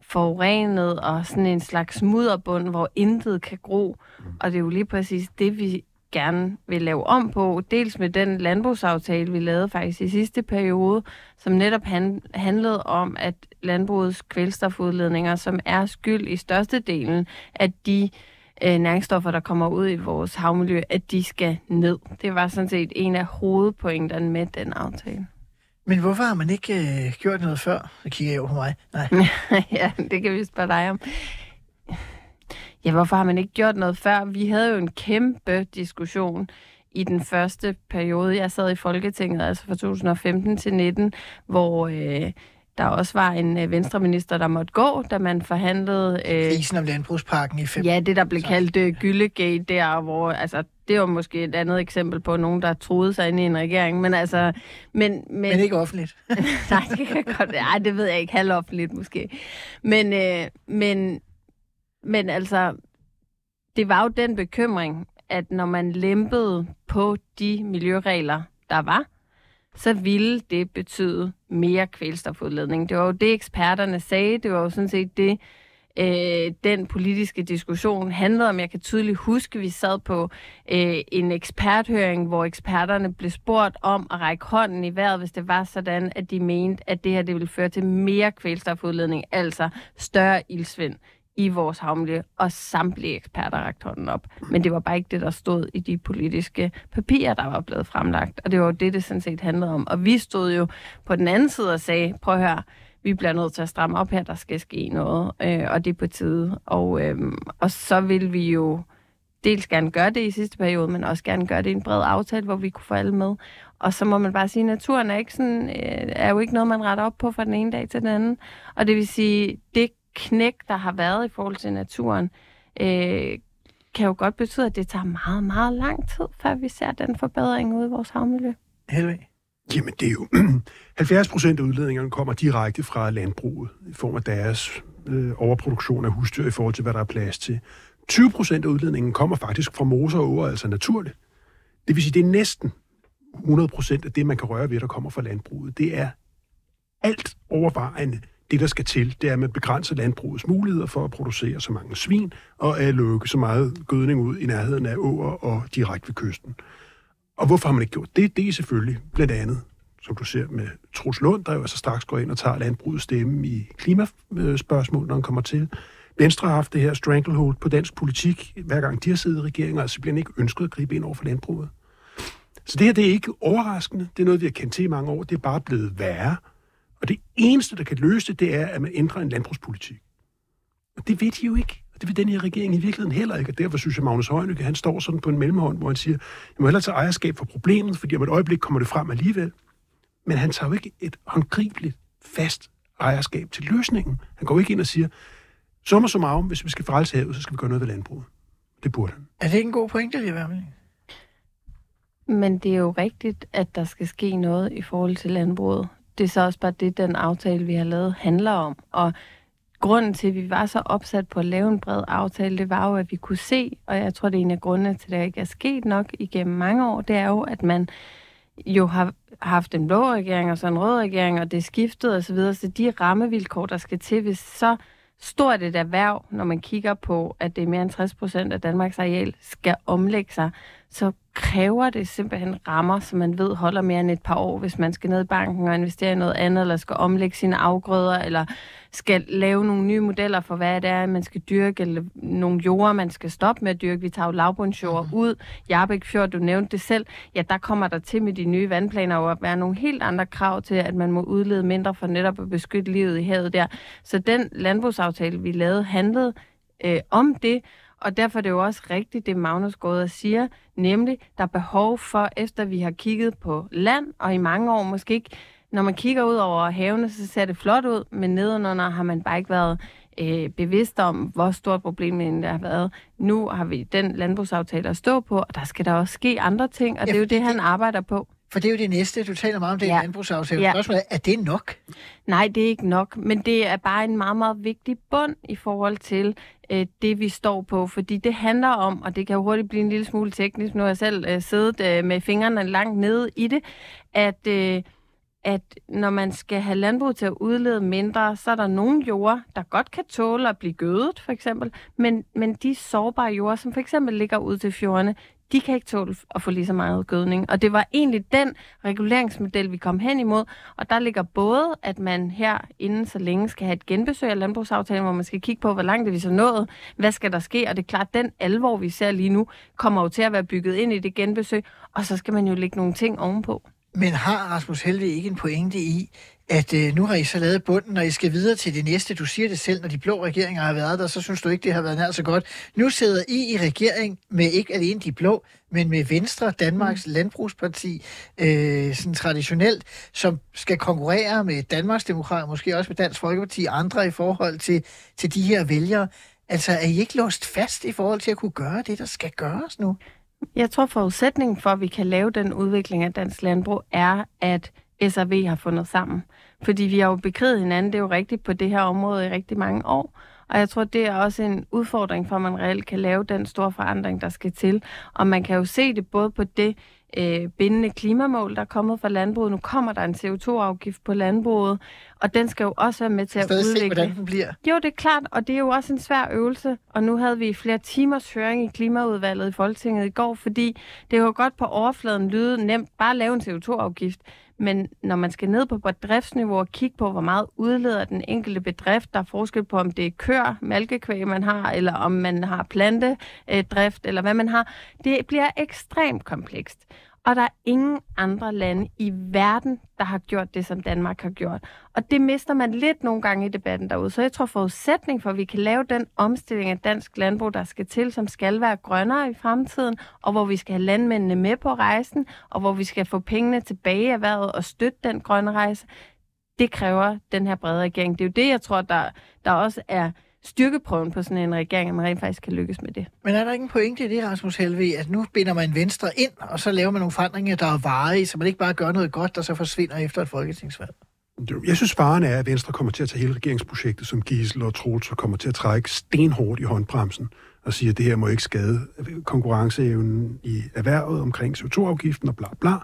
forurenet, og sådan en slags mudderbund, hvor intet kan gro. Og det er jo lige præcis det, vi gerne vil lave om på. Dels med den landbrugsaftale, vi lavede faktisk i sidste periode, som netop han, handlede om, at landbrugets kvælstofudledninger, som er skyld i størstedelen af de øh, næringsstoffer, der kommer ud i vores havmiljø, at de skal ned. Det var sådan set en af hovedpointerne med den aftale. Men hvorfor har man ikke øh, gjort noget før? Så kigger jeg over på mig. Nej. ja, det kan vi spørge dig om. Ja, hvorfor har man ikke gjort noget før? Vi havde jo en kæmpe diskussion i den første periode, jeg sad i Folketinget, altså fra 2015 til 19, hvor øh, der også var en øh, venstreminister, der måtte gå, da man forhandlede... Øh, Krisen om landbrugsparken i 15. Ja, det der blev kaldt øh, Gyllegate der, hvor... Altså, det var måske et andet eksempel på nogen, der troede sig ind i en regering, men altså... Men, men, men ikke offentligt. nej, det kan godt... Ej, det ved jeg ikke. Halvoffentligt måske. Men, øh, men men altså, det var jo den bekymring, at når man lempede på de miljøregler, der var, så ville det betyde mere kvælstofudledning. Det var jo det, eksperterne sagde. Det var jo sådan set det, øh, den politiske diskussion handlede om. Jeg kan tydeligt huske, at vi sad på øh, en eksperthøring, hvor eksperterne blev spurgt om at række hånden i vejret, hvis det var sådan, at de mente, at det her det ville føre til mere kvælstofudledning, altså større ildsvind i vores havmiljø, og samtlige eksperter rakte hånden op. Men det var bare ikke det, der stod i de politiske papirer, der var blevet fremlagt. Og det var jo det, det sådan set handlede om. Og vi stod jo på den anden side og sagde, prøv at høre, vi bliver nødt til at stramme op her, der skal ske noget, øh, og det er på tide. Og, øh, og så vil vi jo dels gerne gøre det i sidste periode, men også gerne gøre det i en bred aftale, hvor vi kunne få alle med. Og så må man bare sige, at naturen er, ikke sådan, øh, er jo ikke noget, man retter op på fra den ene dag til den anden. Og det vil sige, det knæk, der har været i forhold til naturen, øh, kan jo godt betyde, at det tager meget, meget lang tid, før vi ser den forbedring ude i vores havmiljø. Helvig. Jamen, det er jo... 70 procent af udledningerne kommer direkte fra landbruget i form af deres øh, overproduktion af husdyr i forhold til, hvad der er plads til. 20 procent af udledningen kommer faktisk fra moser og åer, altså naturligt. Det vil sige, det er næsten 100 procent af det, man kan røre ved, der kommer fra landbruget. Det er alt overvejende det, der skal til, det er, at man begrænser landbrugets muligheder for at producere så mange svin og at lukke så meget gødning ud i nærheden af åer og direkte ved kysten. Og hvorfor har man ikke gjort det? Det er selvfølgelig blandt andet, som du ser med Truls Lund, der jo altså straks går ind og tager landbrugets stemme i klimaspørgsmål, når han kommer til. Venstre har haft det her stranglehold på dansk politik, hver gang de har siddet i regeringen, altså bliver ikke ønsket at gribe ind over for landbruget. Så det her, det er ikke overraskende. Det er noget, vi har kendt til i mange år. Det er bare blevet værre. Og det eneste, der kan løse det, det er, at man ændrer en landbrugspolitik. Og det ved de jo ikke. Og det vil den her regering i virkeligheden heller ikke. Og derfor synes jeg, Magnus Heunicke, han står sådan på en mellemhånd, hvor han siger, jeg må hellere tage ejerskab for problemet, fordi om et øjeblik kommer det frem alligevel. Men han tager jo ikke et håndgribeligt, fast ejerskab til løsningen. Han går ikke ind og siger, summa summarum, hvis vi skal frelse havet, så skal vi gøre noget ved landbruget. Det burde han. Er det ikke en god pointe, det er Men det er jo rigtigt, at der skal ske noget i forhold til landbruget. Det er så også bare det, den aftale, vi har lavet, handler om. Og grunden til, at vi var så opsat på at lave en bred aftale, det var jo, at vi kunne se, og jeg tror, det er en af grundene til, at det ikke er sket nok igennem mange år, det er jo, at man jo har haft en blå regering og så en rød regering, og det er skiftet osv., så, videre. så de rammevilkår, der skal til, hvis så stort et erhverv, når man kigger på, at det er mere end 60 procent af Danmarks areal, skal omlægge sig, så kræver det simpelthen rammer, som man ved holder mere end et par år, hvis man skal ned i banken og investere i noget andet, eller skal omlægge sine afgrøder, eller skal lave nogle nye modeller for, hvad det er, man skal dyrke, eller nogle jorder, man skal stoppe med at dyrke. Vi tager jo lavbundsjord mm. ud. Jarbæk Fjord, du nævnte det selv. Ja, der kommer der til med de nye vandplaner jo at være nogle helt andre krav til, at man må udlede mindre for netop at beskytte livet i havet der. Så den landbrugsaftale, vi lavede, handlede øh, om det, og derfor er det jo også rigtigt, det Magnus Gårder siger, nemlig, der er behov for, efter vi har kigget på land, og i mange år måske ikke, når man kigger ud over havene, så ser det flot ud, men nedenunder har man bare ikke været øh, bevidst om, hvor stort problemet har været. Nu har vi den landbrugsaftale at stå på, og der skal der også ske andre ting, og ja, det er jo det, han arbejder på. For det er jo det næste. Du taler meget om det ja. landbrugsaftale. Ja. Spørgsmålet er, er det nok? Nej, det er ikke nok, men det er bare en meget, meget vigtig bund i forhold til øh, det, vi står på. Fordi det handler om, og det kan jo hurtigt blive en lille smule teknisk, nu har jeg selv øh, siddet øh, med fingrene langt nede i det, at... Øh, at når man skal have landbrug til at udlede mindre, så er der nogle jorder, der godt kan tåle at blive gødet, for eksempel, men, men de sårbare jorder, som for eksempel ligger ud til fjordene, de kan ikke tåle at få lige så meget gødning. Og det var egentlig den reguleringsmodel, vi kom hen imod. Og der ligger både, at man her inden så længe skal have et genbesøg af landbrugsaftalen, hvor man skal kigge på, hvor langt det vi så nået, hvad skal der ske, og det er klart, at den alvor, vi ser lige nu, kommer jo til at være bygget ind i det genbesøg, og så skal man jo lægge nogle ting ovenpå. Men har Rasmus Helve ikke en pointe i, at øh, nu har I så lavet bunden, og I skal videre til det næste. Du siger det selv, når de blå regeringer har været der, så synes du ikke, det har været nær så godt. Nu sidder I i regering med ikke alene de blå, men med Venstre, Danmarks mm. Landbrugsparti, øh, sådan traditionelt, som skal konkurrere med Danmarks Demokrater, måske også med Dansk Folkeparti og andre i forhold til, til de her vælgere. Altså, er I ikke låst fast i forhold til at kunne gøre det, der skal gøres nu? Jeg tror, forudsætningen for, at vi kan lave den udvikling af dansk landbrug, er, at SRV har fundet sammen. Fordi vi har jo bekriget hinanden, det er jo rigtigt, på det her område i rigtig mange år. Og jeg tror, det er også en udfordring for, at man reelt kan lave den store forandring, der skal til. Og man kan jo se det både på det øh, bindende klimamål, der er kommet fra landbruget. Nu kommer der en CO2-afgift på landbruget, og den skal jo også være med til at udvikle. Se, hvordan den bliver. Jo, det er klart, og det er jo også en svær øvelse. Og nu havde vi flere timers høring i Klimaudvalget i Folketinget i går, fordi det jo godt på overfladen lyde nemt bare at lave en CO2-afgift. Men når man skal ned på bedriftsniveau og kigge på, hvor meget udleder den enkelte bedrift, der er forskel på, om det er kør, malkekvæg, man har, eller om man har plantedrift, eller hvad man har, det bliver ekstremt komplekst. Og der er ingen andre lande i verden, der har gjort det, som Danmark har gjort. Og det mister man lidt nogle gange i debatten derude. Så jeg tror, forudsætning for, at vi kan lave den omstilling af dansk landbrug, der skal til, som skal være grønnere i fremtiden, og hvor vi skal have landmændene med på rejsen, og hvor vi skal få pengene tilbage i erhvervet og støtte den grønne rejse, det kræver den her brede regering. Det er jo det, jeg tror, der, der også er styrkeprøven på sådan en regering, at man rent faktisk kan lykkes med det. Men er der ikke en pointe i det, Rasmus Helve, at nu binder man Venstre ind, og så laver man nogle forandringer, der er varige, så man ikke bare gør noget godt, der så forsvinder efter et folketingsvalg? Jeg synes, faren er, at Venstre kommer til at tage hele regeringsprojektet som gissel, og Troels kommer til at trække stenhårdt i håndbremsen og sige, at det her må ikke skade konkurrenceevnen i erhvervet omkring CO2-afgiften og bla bla.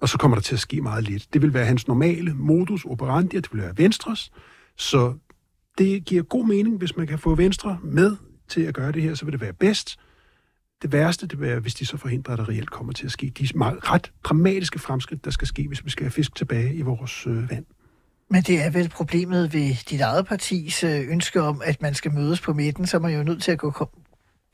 Og så kommer der til at ske meget lidt. Det vil være hans normale modus operandi, og det vil være Venstres. Så det giver god mening, hvis man kan få Venstre med til at gøre det her, så vil det være bedst. Det værste, det vil være, hvis de så forhindrer, at der reelt kommer til at ske de meget, ret dramatiske fremskridt, der skal ske, hvis vi skal have fisk tilbage i vores øh, vand. Men det er vel problemet ved dit eget partis øh, ønske om, at man skal mødes på midten, så er man jo nødt til at gå,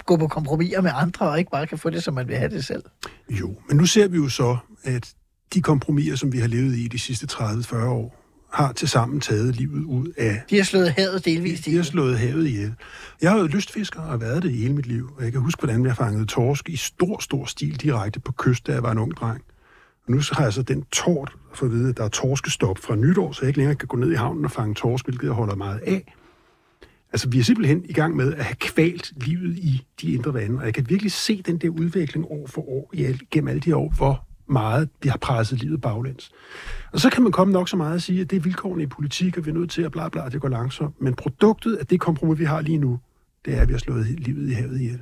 gå på kompromiser med andre, og ikke bare kan få det, som man vil have det selv. Jo, men nu ser vi jo så, at de kompromiser, som vi har levet i de sidste 30-40 år, har til sammen taget livet ud af... De har slået havet delvist De har slået havet ihjel. Jeg har jo lystfisker og været det i hele mit liv, og jeg kan huske, hvordan jeg fangede torsk i stor, stor stil direkte på kyst, da jeg var en ung dreng. Og nu har jeg så den tort for at vide, at der er torskestop fra nytår, så jeg ikke længere kan gå ned i havnen og fange torsk, hvilket jeg holder meget af. Altså, vi er simpelthen i gang med at have kvalt livet i de indre vande, og jeg kan virkelig se den der udvikling år for år, gennem alle de år, hvor meget har presset livet baglæns. Og så kan man komme nok så meget at sige, at det er vilkårene i politik, og vi er nødt til at bla bla, det går langsomt. Men produktet af det kompromis, vi har lige nu, det er, at vi har slået livet i havet ihjel.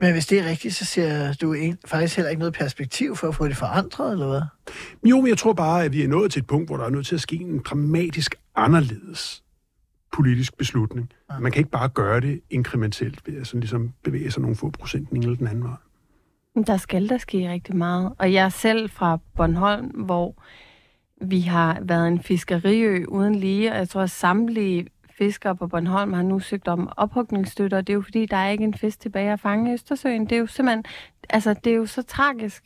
Men hvis det er rigtigt, så ser du ikke, faktisk heller ikke noget perspektiv for at få det forandret, eller hvad? Jo, men jeg tror bare, at vi er nået til et punkt, hvor der er nødt til at ske en dramatisk anderledes politisk beslutning. Ja. Man kan ikke bare gøre det inkrementelt ved at sådan ligesom bevæge sig nogle få procent den ene eller den anden vej. Der skal der ske rigtig meget. Og jeg er selv fra Bornholm, hvor vi har været en fiskeriø uden lige, og jeg tror, at samtlige fiskere på Bornholm har nu søgt om ophugningsstøtte, og det er jo fordi, der er ikke en fisk tilbage at fange i Østersøen. Det er jo simpelthen, altså det er jo så tragisk.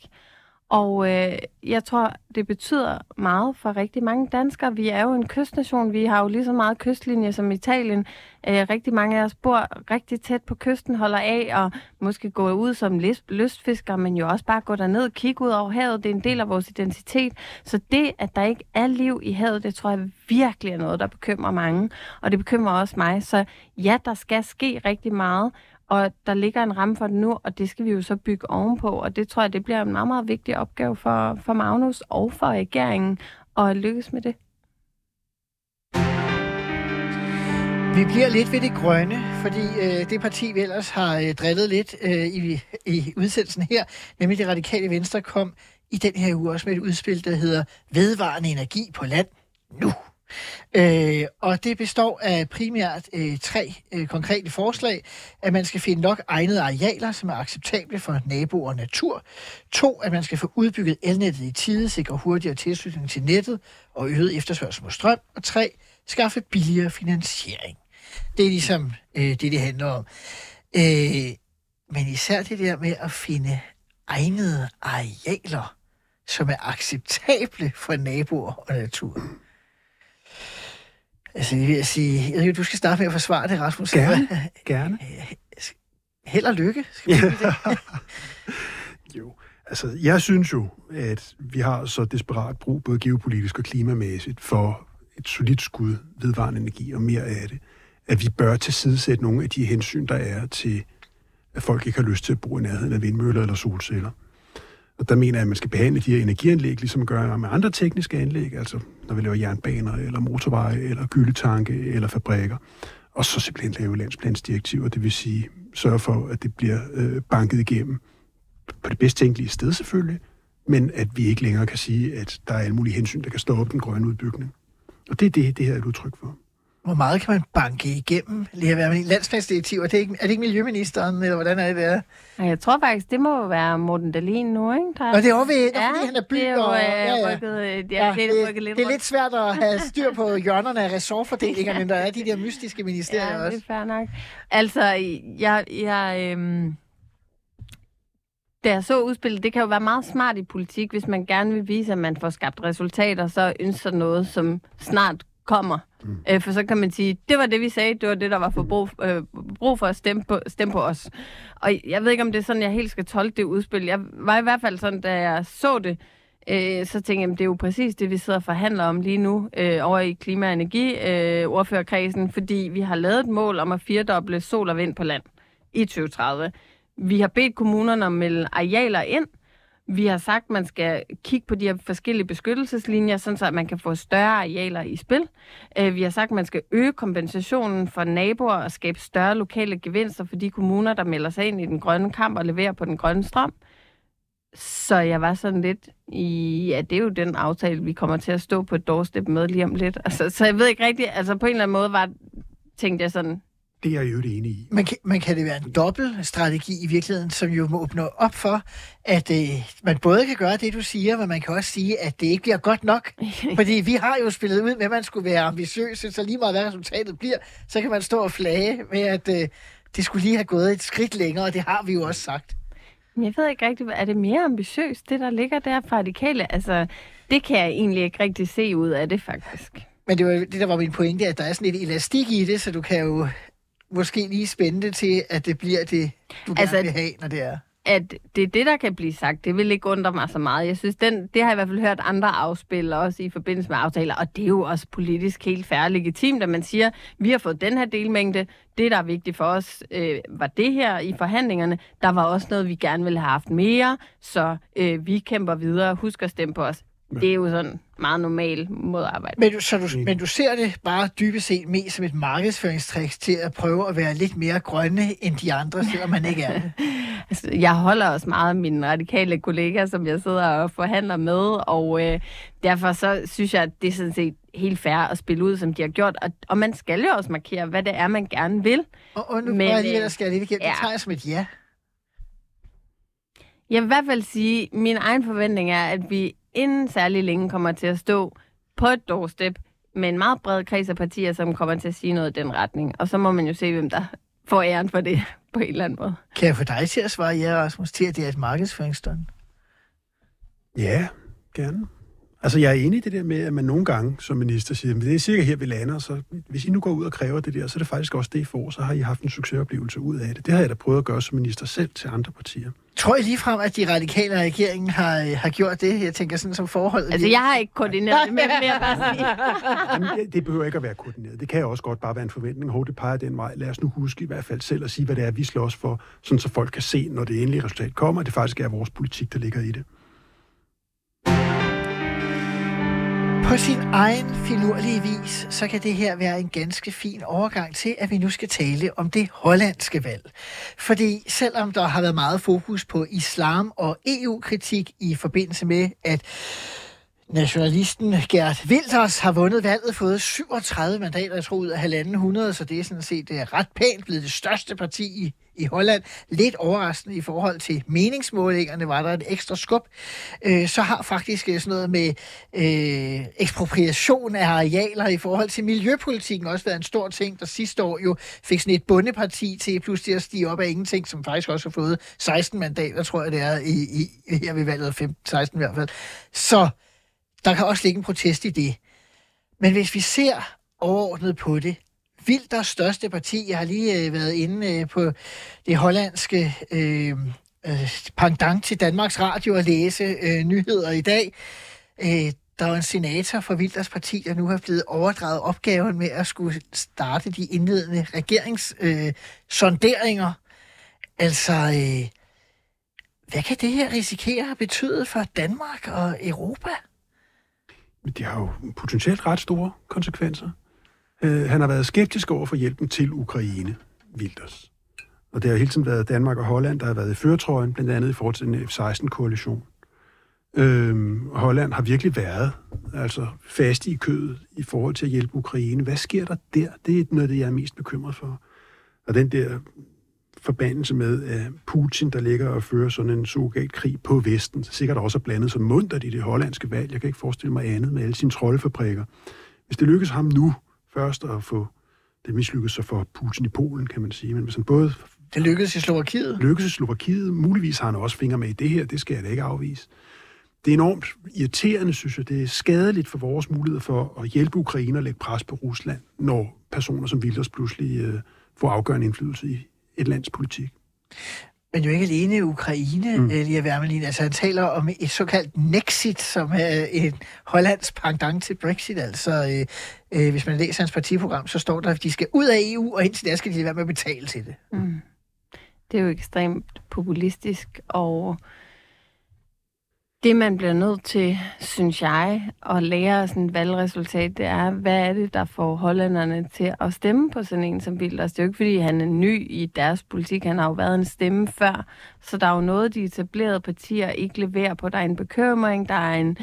Og øh, jeg tror, det betyder meget for rigtig mange danskere. Vi er jo en kystnation. Vi har jo lige så meget kystlinje som Italien. Øh, rigtig mange af os bor rigtig tæt på kysten, holder af og måske gå ud som lystfisker, men jo også bare gå derned og kigge ud over havet. Det er en del af vores identitet. Så det, at der ikke er liv i havet, det tror jeg virkelig er noget, der bekymrer mange. Og det bekymrer også mig. Så ja, der skal ske rigtig meget. Og der ligger en ramme for det nu, og det skal vi jo så bygge ovenpå. Og det tror jeg, det bliver en meget, meget vigtig opgave for, for Magnus og for regeringen at lykkes med det. Vi bliver lidt ved det grønne, fordi øh, det parti, vi ellers har øh, drillet lidt øh, i, i udsendelsen her, nemlig det radikale venstre, kom i den her uge også med et udspil, der hedder Vedvarende energi på land nu. Øh, og det består af primært øh, tre øh, konkrete forslag. At man skal finde nok egnede arealer, som er acceptable for naboer og natur. To, at man skal få udbygget elnettet i tide, sikre hurtigere tilslutning til nettet og øget efterspørgsel på strøm. Og tre, skaffe billigere finansiering. Det er ligesom øh, det, det handler om. Øh, men især det der med at finde egnede arealer, som er acceptable for naboer og natur. Altså, jeg vil sige, jeg ved, du skal starte med at forsvare det, Rasmus. Gerne, gerne. Held og lykke, skal vi det? jo, altså, jeg synes jo, at vi har så desperat brug, både geopolitisk og klimamæssigt, for et solidt skud vedvarende energi og mere af det, at vi bør tilsidesætte nogle af de hensyn, der er til, at folk ikke har lyst til at bo i nærheden af vindmøller eller solceller. Og der mener jeg, at man skal behandle de her energianlæg, ligesom man gør med andre tekniske anlæg, altså når vi laver jernbaner, eller motorveje, eller gyldetanke, eller fabrikker. Og så simpelthen lave landsplansdirektiver, det vil sige sørge for, at det bliver øh, banket igennem på det bedst tænkelige sted selvfølgelig, men at vi ikke længere kan sige, at der er alle mulige hensyn, der kan stoppe den grønne udbygning. Og det er det, det her er et udtryk for. Hvor meget kan man banke igennem? Lige at være med landspladsdirektiv. Er det, ikke, er det ikke miljøministeren, eller hvordan er det der? Jeg tror faktisk, det må være Morten Dahlin nu, ikke? Der... Og det er over ved, ja, fordi han er by, det er jo, og, ja, ja. Rykket, øh, ja, ja, det, det, rykket lidt det er lidt svært at have styr på hjørnerne af ressortfordelinger, men der er de der mystiske ministerier ja, også. det er fair nok. Altså, jeg, jeg, øhm, da jeg så udspillet, det kan jo være meget smart i politik, hvis man gerne vil vise, at man får skabt resultater, så ønsker noget, som snart kommer. Mm. Øh, for så kan man sige, det var det, vi sagde, det var det, der var for brug, øh, brug for at stemme på, stemme på os. Og jeg ved ikke, om det er sådan, jeg helt skal tolke det udspil. Jeg var i hvert fald sådan, da jeg så det, øh, så tænkte jeg, det er jo præcis det, vi sidder og forhandler om lige nu øh, over i klima- og energiordførerkredsen, øh, fordi vi har lavet et mål om at firedoble sol og vind på land i 2030. Vi har bedt kommunerne om at melde arealer ind, vi har sagt, at man skal kigge på de her forskellige beskyttelseslinjer, sådan så at man kan få større arealer i spil. Øh, vi har sagt, at man skal øge kompensationen for naboer og skabe større lokale gevinster for de kommuner, der melder sig ind i den grønne kamp og leverer på den grønne strøm. Så jeg var sådan lidt i, ja, det er jo den aftale, vi kommer til at stå på et doorstep med lige om lidt. Altså, så jeg ved ikke rigtigt, altså på en eller anden måde var, tænkte jeg sådan, det er jeg jo enig i. Men kan, men kan det være en dobbelt strategi i virkeligheden, som jo må åbne op for, at øh, man både kan gøre det, du siger, men man kan også sige, at det ikke bliver godt nok? Fordi vi har jo spillet ud med, at man skulle være ambitiøs, så lige meget hvad resultatet bliver, så kan man stå og flage med, at øh, det skulle lige have gået et skridt længere, og det har vi jo også sagt. Jeg ved ikke rigtigt, er det mere ambitiøst, det der ligger der fra radikale? Altså, det kan jeg egentlig ikke rigtig se ud af det, faktisk. Men det var det, der var min pointe, at der er sådan lidt elastik i det, så du kan jo måske lige spænde det til, at det bliver det, du altså, gerne vil have, når det er. at det er det, der kan blive sagt. Det vil ikke undre mig så meget. Jeg synes, den, det har jeg i hvert fald hørt andre afspille, også i forbindelse med aftaler, og det er jo også politisk helt og legitimt, at man siger, vi har fået den her delmængde, det, der er vigtigt for os, øh, var det her i forhandlingerne. Der var også noget, vi gerne ville have haft mere, så øh, vi kæmper videre. Husk at stemme på os. Det er jo sådan meget normal måde at arbejde. Men du, så du, men du ser det bare dybest set mest som et markedsføringstrik til at prøve at være lidt mere grønne end de andre, selvom man ikke er det. Altså, jeg holder også meget af mine radikale kollegaer, som jeg sidder og forhandler med, og øh, derfor så synes jeg, at det er sådan set helt fair at spille ud, som de har gjort. Og, og man skal jo også markere, hvad det er, man gerne vil. Og, og nu Men, Men, jeg lige, øh, der skal jeg lige igennem. Det ja. tager jeg som et ja. Jeg vil i hvert fald sige, min egen forventning er, at vi inden særlig længe kommer til at stå på et doorstep med en meget bred kreds af partier, som kommer til at sige noget i den retning. Og så må man jo se, hvem der får æren for det på en eller anden måde. Kan jeg få dig til at svare ja, Rasmus, til at det er et markedsføringsstund? Ja, gerne. Altså, jeg er enig i det der med, at man nogle gange som minister siger, at det er cirka her, vi lander, så hvis I nu går ud og kræver det der, så er det faktisk også det, I får, så har I haft en succesoplevelse ud af det. Det har jeg da prøvet at gøre som minister selv til andre partier. Tror I ligefrem, at de radikale regeringen har, øh, har gjort det? Jeg tænker sådan som forhold. Altså, jeg har ikke koordineret det med, jeg bare sige. Jamen, det- det behøver ikke at være koordineret. Det kan også godt bare være en forventning. Hov, det peger den vej. Lad os nu huske i hvert fald selv at sige, hvad det er, vi slås for, sådan så folk kan se, når det endelige resultat kommer, at det faktisk er vores politik, der ligger i det. På sin egen finurlige vis, så kan det her være en ganske fin overgang til, at vi nu skal tale om det hollandske valg. Fordi selvom der har været meget fokus på islam og EU-kritik i forbindelse med, at nationalisten Gert Wilders har vundet valget, fået 37 mandater, jeg tror, ud af halvanden 100, så det er sådan set det er ret pænt blevet det største parti i, i Holland. Lidt overraskende i forhold til meningsmålingerne, var der et ekstra skub. Øh, så har faktisk øh, sådan noget med øh, ekspropriation af arealer i forhold til miljøpolitikken også været en stor ting, der sidste år jo fik sådan et bundeparti til pludselig at stige op af ingenting, som faktisk også har fået 16 mandater, tror jeg det er, i, i, her ved valget 15, 16 i hvert fald. Så der kan også ligge en protest i det. Men hvis vi ser overordnet på det, Vilders største parti, jeg har lige øh, været inde øh, på det hollandske øh, øh, pendant til Danmarks Radio og læse øh, nyheder i dag. Øh, der er en senator fra Vilders parti, der nu har blevet overdraget opgaven med at skulle starte de indledende regeringssonderinger. Øh, altså, øh, hvad kan det her risikere at betyde for Danmark og Europa? Men det har jo potentielt ret store konsekvenser. Øh, han har været skeptisk over for hjælpen til Ukraine, Wilders. Og det har hele tiden været Danmark og Holland, der har været i førtrøjen, blandt andet i forhold til den F-16-koalition. Øhm, Holland har virkelig været altså fast i kødet i forhold til at hjælpe Ukraine. Hvad sker der der? Det er noget af det, jeg er mest bekymret for. Og den der forbandelse med at Putin, der ligger og fører sådan en surrogatkrig på Vesten, så sikkert også er blandet så mundt i det hollandske valg. Jeg kan ikke forestille mig andet med alle sine troldefabrikker. Hvis det lykkes ham nu først at få det mislykkes så for Putin i Polen, kan man sige. Men hvis han både Det lykkedes i Slovakiet. lykkes i Slovakiet, muligvis har han også fingre med i det her, det skal jeg da ikke afvise. Det er enormt irriterende, synes jeg. Det er skadeligt for vores mulighed for at hjælpe Ukraine og lægge pres på Rusland, når personer som Wilders pludselig øh, får afgørende indflydelse i et lands politik. Men jo ikke alene Ukraine, mm. Elia Wermelin. Altså han taler om et såkaldt Nexit, som er en hollands pendant til Brexit. Altså øh, øh, hvis man læser hans partiprogram, så står der, at de skal ud af EU, og indtil da skal de være med at betale til det. Mm. Det er jo ekstremt populistisk, og det, man bliver nødt til, synes jeg, at lære af sådan et valgresultat, det er, hvad er det, der får hollænderne til at stemme på sådan en som Wilders? Det er jo ikke, fordi han er ny i deres politik. Han har jo været en stemme før. Så der er jo noget, de etablerede partier ikke leverer på. Der er en bekymring, der er, en,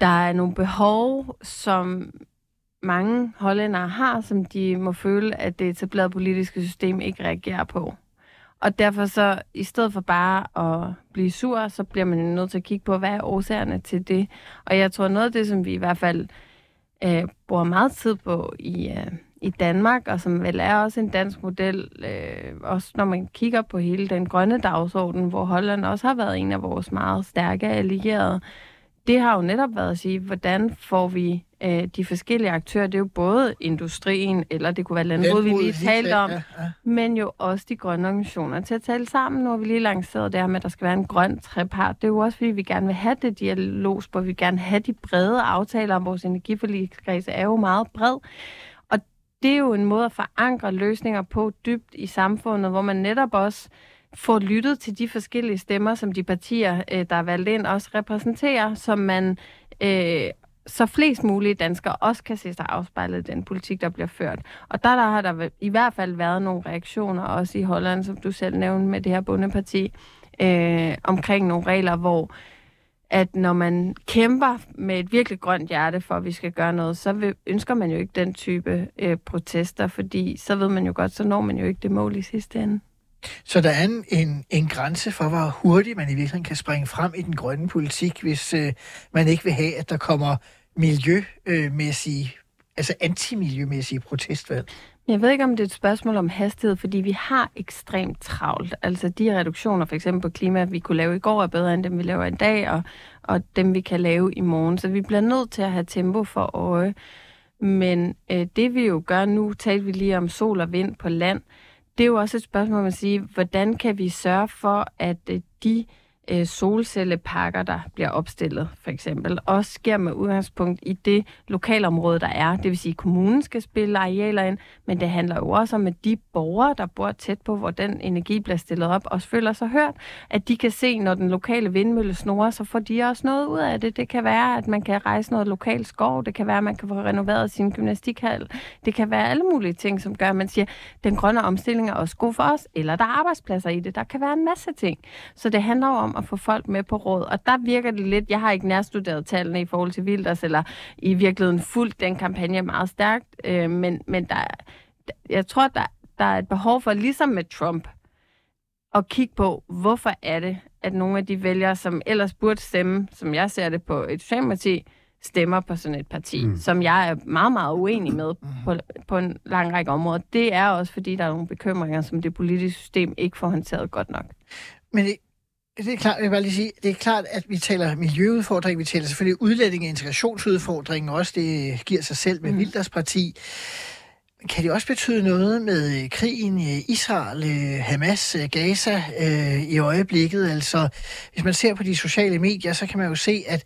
der er nogle behov, som mange hollændere har, som de må føle, at det etablerede politiske system ikke reagerer på. Og derfor så, i stedet for bare at blive sur, så bliver man nødt til at kigge på, hvad er årsagerne til det. Og jeg tror, noget af det, som vi i hvert fald øh, bruger meget tid på i, øh, i Danmark, og som vel er også en dansk model, øh, også når man kigger på hele den grønne dagsorden, hvor Holland også har været en af vores meget stærke allierede, det har jo netop været at sige, hvordan får vi øh, de forskellige aktører. Det er jo både industrien, eller det kunne være landbruget, vi lige talte om, ja, ja. men jo også de grønne organisationer til at tale sammen. Nu har vi lige lanceret det her med, at der skal være en grøn trepart. Det er jo også, fordi vi gerne vil have det dialogspor, vi vil gerne have de brede aftaler om vores energiforligskreds er jo meget bred. Og det er jo en måde at forankre løsninger på dybt i samfundet, hvor man netop også får lyttet til de forskellige stemmer, som de partier, øh, der er valgt ind, også repræsenterer, som man øh, så flest mulige danskere også kan se sig afspejlet i den politik, der bliver ført. Og der, der har der i hvert fald været nogle reaktioner, også i Holland, som du selv nævnte med det her bundeparti, øh, omkring nogle regler, hvor at når man kæmper med et virkelig grønt hjerte for, at vi skal gøre noget, så vil, ønsker man jo ikke den type øh, protester, fordi så ved man jo godt, så når man jo ikke det mål i sidste ende. Så der er en, en, en grænse for, hvor hurtigt man i virkeligheden kan springe frem i den grønne politik, hvis øh, man ikke vil have, at der kommer miljømæssige, øh, altså antimiljømæssige protestvalg. Jeg ved ikke, om det er et spørgsmål om hastighed, fordi vi har ekstremt travlt. Altså de reduktioner, for eksempel på klima, vi kunne lave i går, er bedre end dem, vi laver i dag, og, og dem, vi kan lave i morgen. Så vi bliver nødt til at have tempo for øje. Men øh, det vi jo gør nu, talte vi lige om sol og vind på land, det er jo også et spørgsmål om at sige, hvordan kan vi sørge for, at øh, de øh, solcelleparker, der bliver opstillet, for eksempel, også sker med udgangspunkt i det lokalområde, der er. Det vil sige, at kommunen skal spille arealer ind, men det handler jo også om, at de borgere, der bor tæt på, hvor den energi bliver stillet op, også føler sig hørt, at de kan se, når den lokale vindmølle snorer, så får de også noget ud af det. Det kan være, at man kan rejse noget lokal skov, det kan være, at man kan få renoveret sin gymnastikhal, det kan være alle mulige ting, som gør, at man siger, at den grønne omstilling er også god for os, eller der er arbejdspladser i det. Der kan være en masse ting. Så det handler jo om at få folk med på råd, og der virker det lidt, jeg har ikke nærstuderet tallene i forhold til Wilders, eller i virkeligheden fuldt den kampagne meget stærkt, øh, men, men der, jeg tror, der, der er et behov for, ligesom med Trump, at kigge på, hvorfor er det, at nogle af de vælgere, som ellers burde stemme, som jeg ser det på et socialdemokrati, stemmer på sådan et parti, mm. som jeg er meget, meget uenig med på, på en lang række områder. Det er også, fordi der er nogle bekymringer, som det politiske system ikke får håndteret godt nok. Men det, er klart, jeg vil bare lige sige, det er klart, at vi taler miljøudfordring, vi taler selvfølgelig udlænding- og integrationsudfordringen også, det giver sig selv med mm. Wilders parti. Kan det også betyde noget med øh, krigen i Israel, øh, Hamas, øh, Gaza øh, i øjeblikket? Altså, hvis man ser på de sociale medier, så kan man jo se, at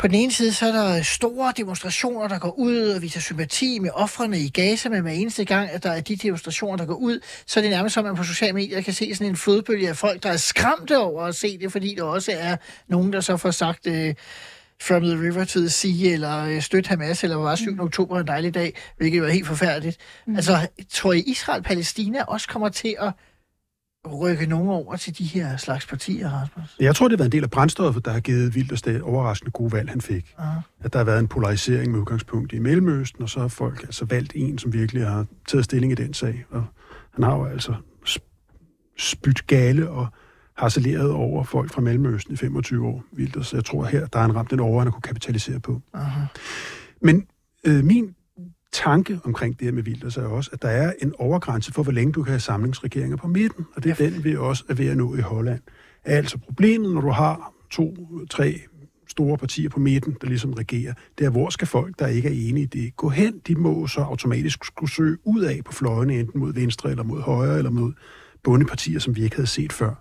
på den ene side, så er der store demonstrationer, der går ud og viser sympati med offrene i Gaza, men hver eneste gang, at der er de demonstrationer, der går ud, så er det nærmest som, at man på sociale medier kan se sådan en flodbølge af folk, der er skræmte over at se det, fordi der også er nogen, der så får sagt... Øh, From the River to the Sea, eller øh, støt Hamas, eller var 7. oktober en dejlig dag, hvilket jo er helt forfærdeligt. Mm. Altså, tror I, Israel-Palæstina også kommer til at rykke nogen over til de her slags partier, Rasmus? Jeg tror, det har været en del af brændstoffet, der har givet Wilders det overraskende gode valg, han fik. Aha. At der har været en polarisering med udgangspunkt i Mellemøsten, og så har folk altså valgt en, som virkelig har taget stilling i den sag. Og han har jo altså sp- spyt gale og harceleret over folk fra Mellemøsten i 25 år, Wilders. Jeg tror her, der er han ramt den over, han kunne kapitalisere på. Aha. Men øh, min tanke omkring det her med Wilders er også, at der er en overgrænse for, hvor længe du kan have samlingsregeringer på midten, og det er den, vi også er ved at nå i Holland. Altså problemet, når du har to, tre store partier på midten, der ligesom regerer, det er, hvor skal folk, der ikke er enige i det, gå hen? De må så automatisk skulle søge ud af på fløjene, enten mod venstre eller mod højre, eller mod bundepartier, som vi ikke havde set før.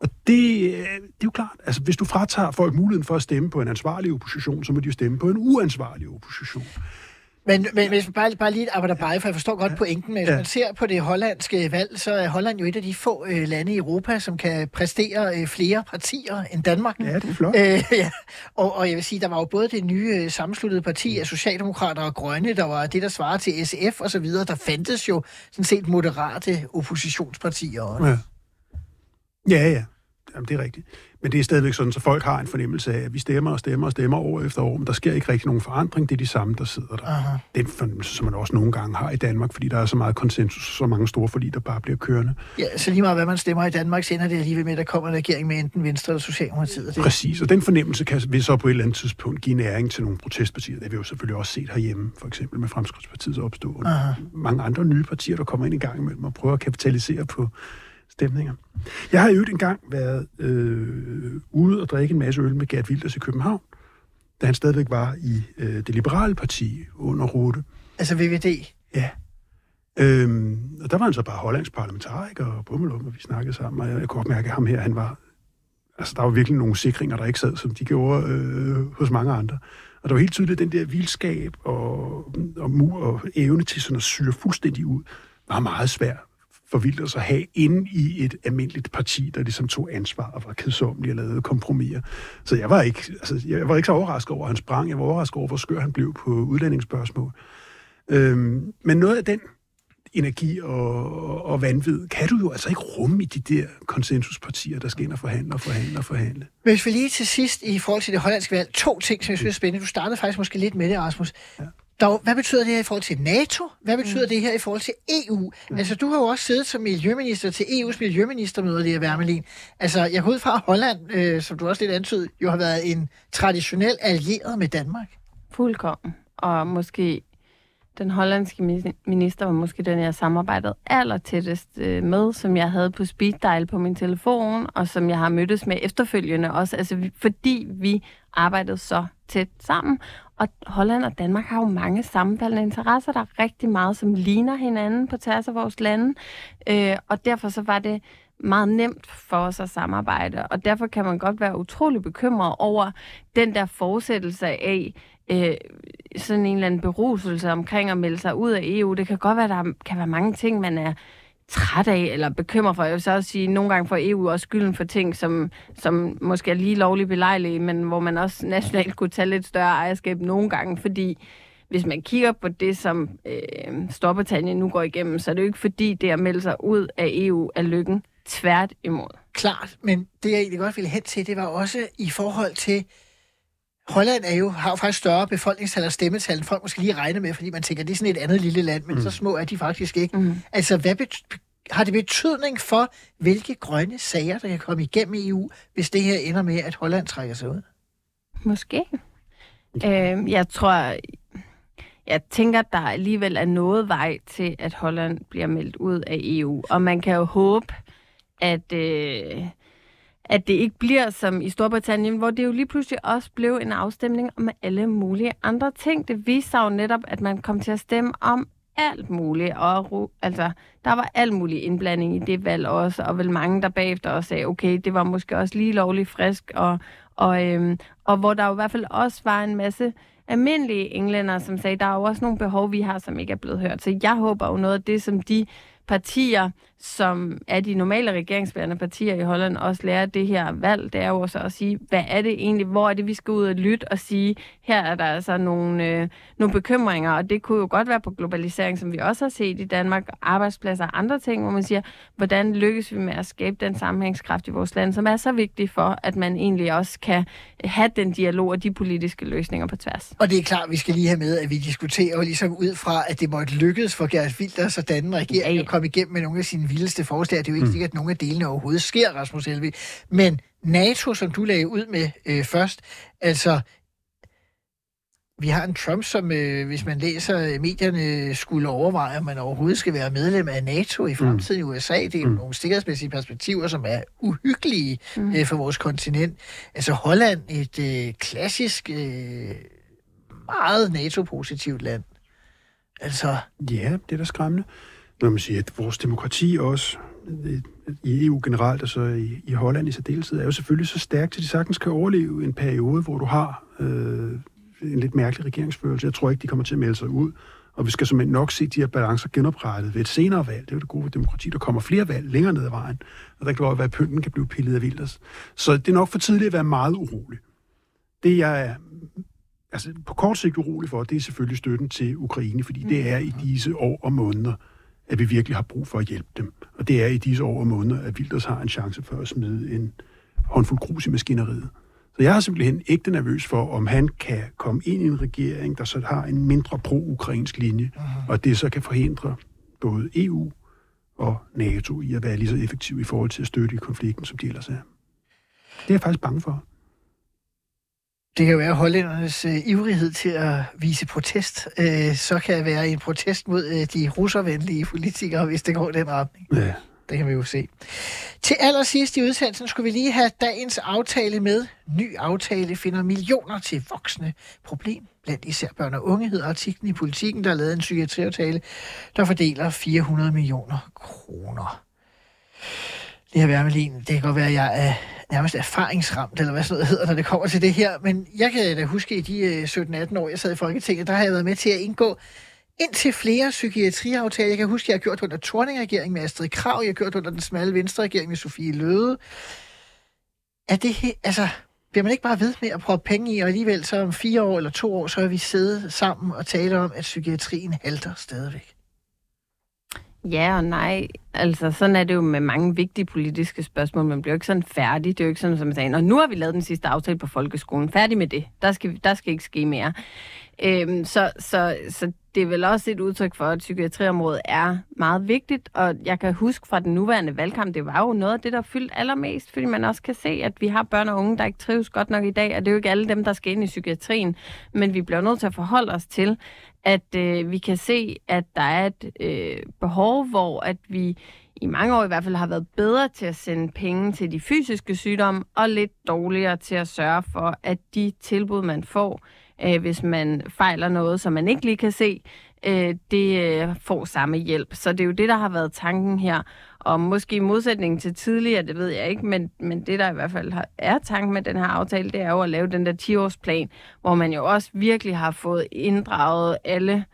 Og det, det er jo klart, altså hvis du fratager folk muligheden for at stemme på en ansvarlig opposition, så må de jo stemme på en uansvarlig opposition. Men, men hvis man bare, bare lige arbejder bare, for jeg forstår godt pointen, men hvis Ja. man ser på det hollandske valg, så er Holland jo et af de få øh, lande i Europa, som kan præstere øh, flere partier end Danmark. Ja, det er flot. Øh, ja. og, og jeg vil sige, der var jo både det nye øh, sammenslutede parti af Socialdemokrater og Grønne, der var det, der svarer til SF og så videre. Der fandtes jo sådan set moderate oppositionspartier også. Ja. Ja, ja. Jamen, det er rigtigt. Men det er stadigvæk sådan, så folk har en fornemmelse af, at vi stemmer og stemmer og stemmer år efter år, men der sker ikke rigtig nogen forandring. Det er de samme, der sidder der. Aha. Det er en fornemmelse, som man også nogle gange har i Danmark, fordi der er så meget konsensus, så mange store forlig, der bare bliver kørende. Ja, så lige meget hvad man stemmer i Danmark, så ender det alligevel med, at der kommer en regering med enten Venstre eller Socialdemokratiet. Det, Præcis, og den fornemmelse kan vil så på et eller andet tidspunkt give næring til nogle protestpartier. Det har vi jo selvfølgelig også set herhjemme, for eksempel med Fremskridspartiets opstående. Aha. Mange andre nye partier, der kommer ind i gang imellem og prøver at kapitalisere på stemninger. Jeg har jo en gang været øh, ude og drikke en masse øl med Gert Wilders i København, da han stadigvæk var i øh, det liberale parti under Rute. Altså VVD. Ja. Øhm, og der var han så bare hollandsk parlamentariker og bummelum, og vi snakkede sammen, og jeg, jeg kunne godt mærke, at ham her, han var... Altså, der var virkelig nogle sikringer, der ikke sad, som de gjorde øh, hos mange andre. Og der var helt tydeligt, den der vildskab og, og mur og evne til sådan at syre fuldstændig ud, var meget svær for Wilders at have inde i et almindeligt parti, der ligesom tog ansvar og var kedsommelige og lavede kompromiser. Så jeg var ikke, altså, jeg var ikke så overrasket over, at han sprang. Jeg var overrasket over, hvor skør han blev på udlændingsspørgsmål. Øhm, men noget af den energi og, og vanvid, kan du jo altså ikke rumme i de der konsensuspartier, der skal ind og forhandle og forhandle og forhandle. Hvis vi lige til sidst i forhold til det hollandske valg, to ting, som jeg synes er spændende. Du startede faktisk måske lidt med det, Rasmus. Ja. Dog, hvad betyder det her i forhold til NATO? Hvad betyder mm. det her i forhold til EU? Mm. Altså, du har jo også siddet som miljøminister til EU's miljøministermøde, Lea Wermelin. Altså, jeg går ud fra, at Holland, øh, som du også lidt antydede, jo har været en traditionel allieret med Danmark. Fuldkommen. Og måske den hollandske minister var måske den, jeg samarbejdede aller tættest øh, med, som jeg havde på speed dial på min telefon, og som jeg har mødtes med efterfølgende også, altså fordi vi arbejdede så tæt sammen. Og Holland og Danmark har jo mange sammenfaldende interesser. Der er rigtig meget, som ligner hinanden på tværs af vores lande. Øh, og derfor så var det meget nemt for os at samarbejde. Og derfor kan man godt være utrolig bekymret over den der fortsættelse af øh, sådan en eller anden beruselse omkring at melde sig ud af EU. Det kan godt være, at der kan være mange ting, man er træt af eller bekymret for. Jeg vil så også sige, at nogle gange får EU også skylden for ting, som, som måske er lige lovligt belejlige, men hvor man også nationalt kunne tage lidt større ejerskab nogle gange, fordi hvis man kigger på det, som øh, Storbritannien nu går igennem, så er det jo ikke fordi, det at melde sig ud af EU er lykken. Tvært imod. Klart, men det jeg egentlig godt ville hen til, det var også i forhold til, Holland er jo, har jo faktisk større befolkningstal og stemmetal, end folk måske lige regner med, fordi man tænker, det er sådan et andet lille land, men mm. så små er de faktisk ikke. Mm. Altså, hvad har det betydning for, hvilke grønne sager, der kan komme igennem i EU, hvis det her ender med, at Holland trækker sig ud? Måske. Øh, jeg tror, jeg tænker, at der alligevel er noget vej til, at Holland bliver meldt ud af EU. Og man kan jo håbe, at, øh, at det ikke bliver som i Storbritannien, hvor det jo lige pludselig også blev en afstemning om alle mulige andre ting. Det viste sig jo netop, at man kom til at stemme om alt muligt, og altså, der var alt mulig indblanding i det valg også, og vel mange, der bagefter også sagde, okay, det var måske også lige lovligt frisk, og, og, øhm, og hvor der jo i hvert fald også var en masse almindelige englænder, som sagde, der er jo også nogle behov, vi har, som ikke er blevet hørt. Så jeg håber jo noget af det, som de partier, som er de normale regeringsbærende partier i Holland, også lærer det her valg, det er jo også at sige, hvad er det egentlig, hvor er det, vi skal ud og lytte og sige, her er der altså nogle, øh, nogle bekymringer, og det kunne jo godt være på globalisering, som vi også har set i Danmark, arbejdspladser og andre ting, hvor man siger, hvordan lykkes vi med at skabe den sammenhængskraft i vores land, som er så vigtig for, at man egentlig også kan have den dialog og de politiske løsninger på tværs. Og det er klart, vi skal lige have med, at vi diskuterer jo ligesom ud fra, at det måtte lykkes for Gerhard Wilders og danne regering ja, ja. at komme igennem med nogle af sine vildeste forslag. Det er jo ikke mm. sikkert, at nogle af delene overhovedet sker, Rasmus Helvig. Men NATO, som du lagde ud med øh, først, altså vi har en Trump, som, øh, hvis man læser medierne, skulle overveje, om man overhovedet skal være medlem af NATO i mm. fremtiden mm. i USA. Det er jo mm. nogle sikkerhedsmæssige perspektiver, som er uhyggelige mm. øh, for vores kontinent. Altså Holland, et øh, klassisk, øh, meget NATO-positivt land. Altså... Ja, det er da skræmmende når man siger, at vores demokrati også, i EU generelt, og så i, i Holland i særdeleshed, er jo selvfølgelig så stærkt, at de sagtens kan overleve en periode, hvor du har øh, en lidt mærkelig regeringsførelse. Jeg tror ikke, de kommer til at melde sig ud. Og vi skal simpelthen nok se de her balancer genoprettet ved et senere valg. Det er jo det gode ved demokrati. Der kommer flere valg længere ned ad vejen. Og der kan godt være, at pynten kan blive pillet af vilders. Så det er nok for tidligt at være meget urolig. Det, jeg er altså, på kort sigt urolig for, det er selvfølgelig støtten til Ukraine, fordi det er i disse år og måneder, at vi virkelig har brug for at hjælpe dem. Og det er i disse år og måneder, at Wilders har en chance for at smide en håndfuld grus i maskineriet. Så jeg er simpelthen ægte nervøs for, om han kan komme ind i en regering, der så har en mindre pro-ukrainsk linje, Aha. og det så kan forhindre både EU og NATO i at være lige så effektiv i forhold til at støtte i konflikten, som de ellers er. Det er jeg faktisk bange for. Det kan være hollændernes øh, ivrighed til at vise protest. Øh, så kan det være en protest mod øh, de russervenlige politikere, hvis det går den retning. Ja, Det kan vi jo se. Til allersidst i udsendelsen skulle vi lige have dagens aftale med. Ny aftale finder millioner til voksne. Problem blandt især børn og unge hedder artiklen i Politiken, der har lavet en psykiatriaftale, der fordeler 400 millioner kroner. Det her Wermelin, det kan godt være, at jeg er nærmest erfaringsramt, eller hvad sådan noget hedder, når det kommer til det her. Men jeg kan da huske, i de øh, 17-18 år, jeg sad i Folketinget, der har jeg været med til at indgå indtil flere psykiatriaftaler. Jeg kan huske, at jeg har gjort under Torning-regeringen med Astrid Krav, jeg har gjort under den smalle venstre-regering med Sofie Løde. Er det he- altså, bliver man ikke bare ved med at prøve penge i, og alligevel så om fire år eller to år, så har vi siddet sammen og talt om, at psykiatrien halter stadigvæk? Ja og nej. Altså, sådan er det jo med mange vigtige politiske spørgsmål. Man bliver jo ikke sådan færdig. Det er jo ikke sådan, som man sagde, og nu har vi lavet den sidste aftale på folkeskolen. Færdig med det. Der skal, der skal ikke ske mere. Øhm, så, så, så det er vel også et udtryk for, at psykiatriområdet er meget vigtigt, og jeg kan huske fra den nuværende valgkamp, det var jo noget af det, der fyldt allermest, fordi man også kan se, at vi har børn og unge, der ikke trives godt nok i dag, og det er jo ikke alle dem, der skal ind i psykiatrien, men vi bliver nødt til at forholde os til, at øh, vi kan se, at der er et øh, behov, hvor at vi i mange år i hvert fald har været bedre til at sende penge til de fysiske sygdomme, og lidt dårligere til at sørge for, at de tilbud, man får, øh, hvis man fejler noget, som man ikke lige kan se, øh, det øh, får samme hjælp. Så det er jo det, der har været tanken her. Og måske i modsætning til tidligere, det ved jeg ikke, men, men det, der i hvert fald har, er tanken med den her aftale, det er jo at lave den der 10-årsplan, hvor man jo også virkelig har fået inddraget alle,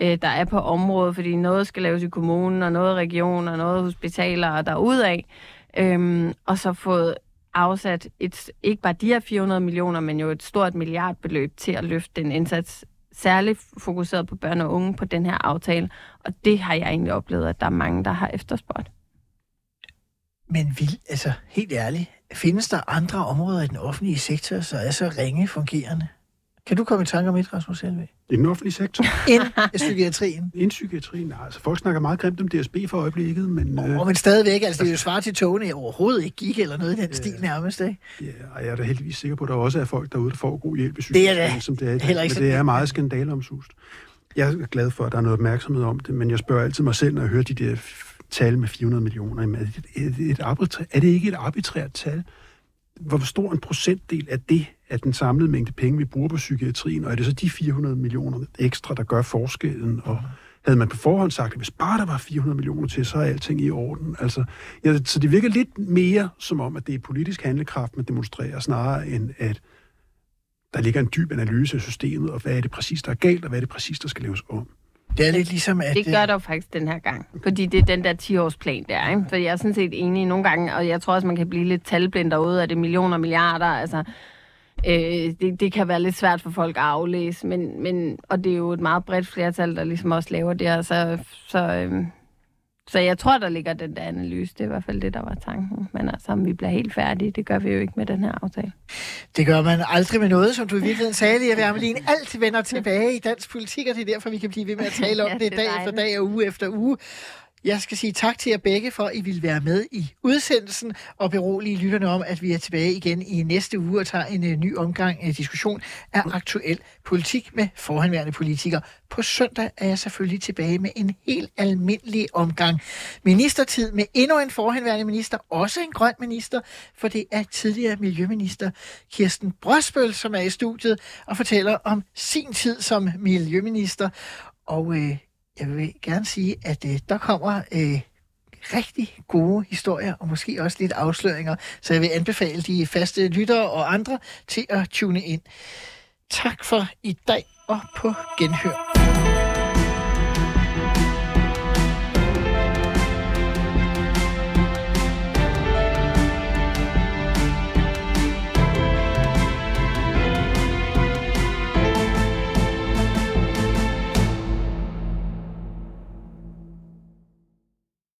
øh, der er på området, fordi noget skal laves i kommunen, og noget i regionen, og noget hospitaler og derudaf. Øhm, og så fået afsat et, ikke bare de her 400 millioner, men jo et stort milliardbeløb til at løfte den indsats, særligt fokuseret på børn og unge på den her aftale. Og det har jeg egentlig oplevet, at der er mange, der har efterspurgt. Men vil, altså helt ærligt, findes der andre områder i den offentlige sektor, så er så ringe fungerende? Kan du komme i tanke om et, Rasmus Helve? I den offentlige sektor, Ind i psykiatrien. inden psykiatrien, nej, altså folk snakker meget grimt om DSB for øjeblikket, men øh, Oh, men stadigvæk, altså det er jo svar til togene overhovedet ikke gik, eller noget i den stil nærmest, ikke? ja, og jeg er da heldigvis sikker på, at der også er folk derude, der får god hjælp i Det er psykiatrien, som det er i dag, men det er meget skandaleomsust. Jeg er glad for, at der er noget opmærksomhed om det, men jeg spørger altid mig selv, når jeg hører de der tal med 400 millioner. Jamen, Er det, er, det et arbitræ, er det ikke et arbitrært tal? Hvor stor en procentdel af det, af den samlede mængde penge, vi bruger på psykiatrien, og er det så de 400 millioner ekstra, der gør forskellen? Og havde man på forhånd sagt, at hvis bare der var 400 millioner til, så er alting i orden. Altså, ja, så det virker lidt mere som om, at det er politisk handlekraft, man demonstrerer, snarere end at der ligger en dyb analyse af systemet, og hvad er det præcis, der er galt, og hvad er det præcis, der skal laves om. Det er lidt ligesom, at... Det gør der jo faktisk den her gang, fordi det er den der 10-årsplan der, ikke? For jeg er sådan set enig nogle gange, og jeg tror også, man kan blive lidt talblind derude, at det er millioner og milliarder, altså... Øh, det, det kan være lidt svært for folk at aflæse, men, men, og det er jo et meget bredt flertal, der ligesom også laver det her, så, så, øh, så jeg tror, der ligger den der analyse. Det er i hvert fald det, der var tanken. Men altså, om vi bliver helt færdige, det gør vi jo ikke med den her aftale. Det gør man aldrig med noget, som du i virkeligheden sagde, Lea Wermelin. Alt vender tilbage i dansk politik, og det er derfor, vi kan blive ved med at tale om Ja, det det dag efter dejligt. dag og uge efter uge. Jeg skal sige tak til jer begge for, at I vil være med i udsendelsen og berolige lytterne om, at vi er tilbage igen i næste uge og tager en uh, ny omgang uh, diskussion af aktuel politik med forhenværende politikere. På søndag er jeg selvfølgelig tilbage med en helt almindelig omgang ministertid med endnu en forhenværende minister, også en grøn minister, for det er tidligere miljøminister Kirsten Brøsbøl, som er i studiet og fortæller om sin tid som miljøminister. Og øh, jeg vil gerne sige, at øh, der kommer øh, rigtig gode historier, og måske også lidt afsløringer, så jeg vil anbefale de faste lyttere og andre til at tune ind. Tak for i dag, og på genhør.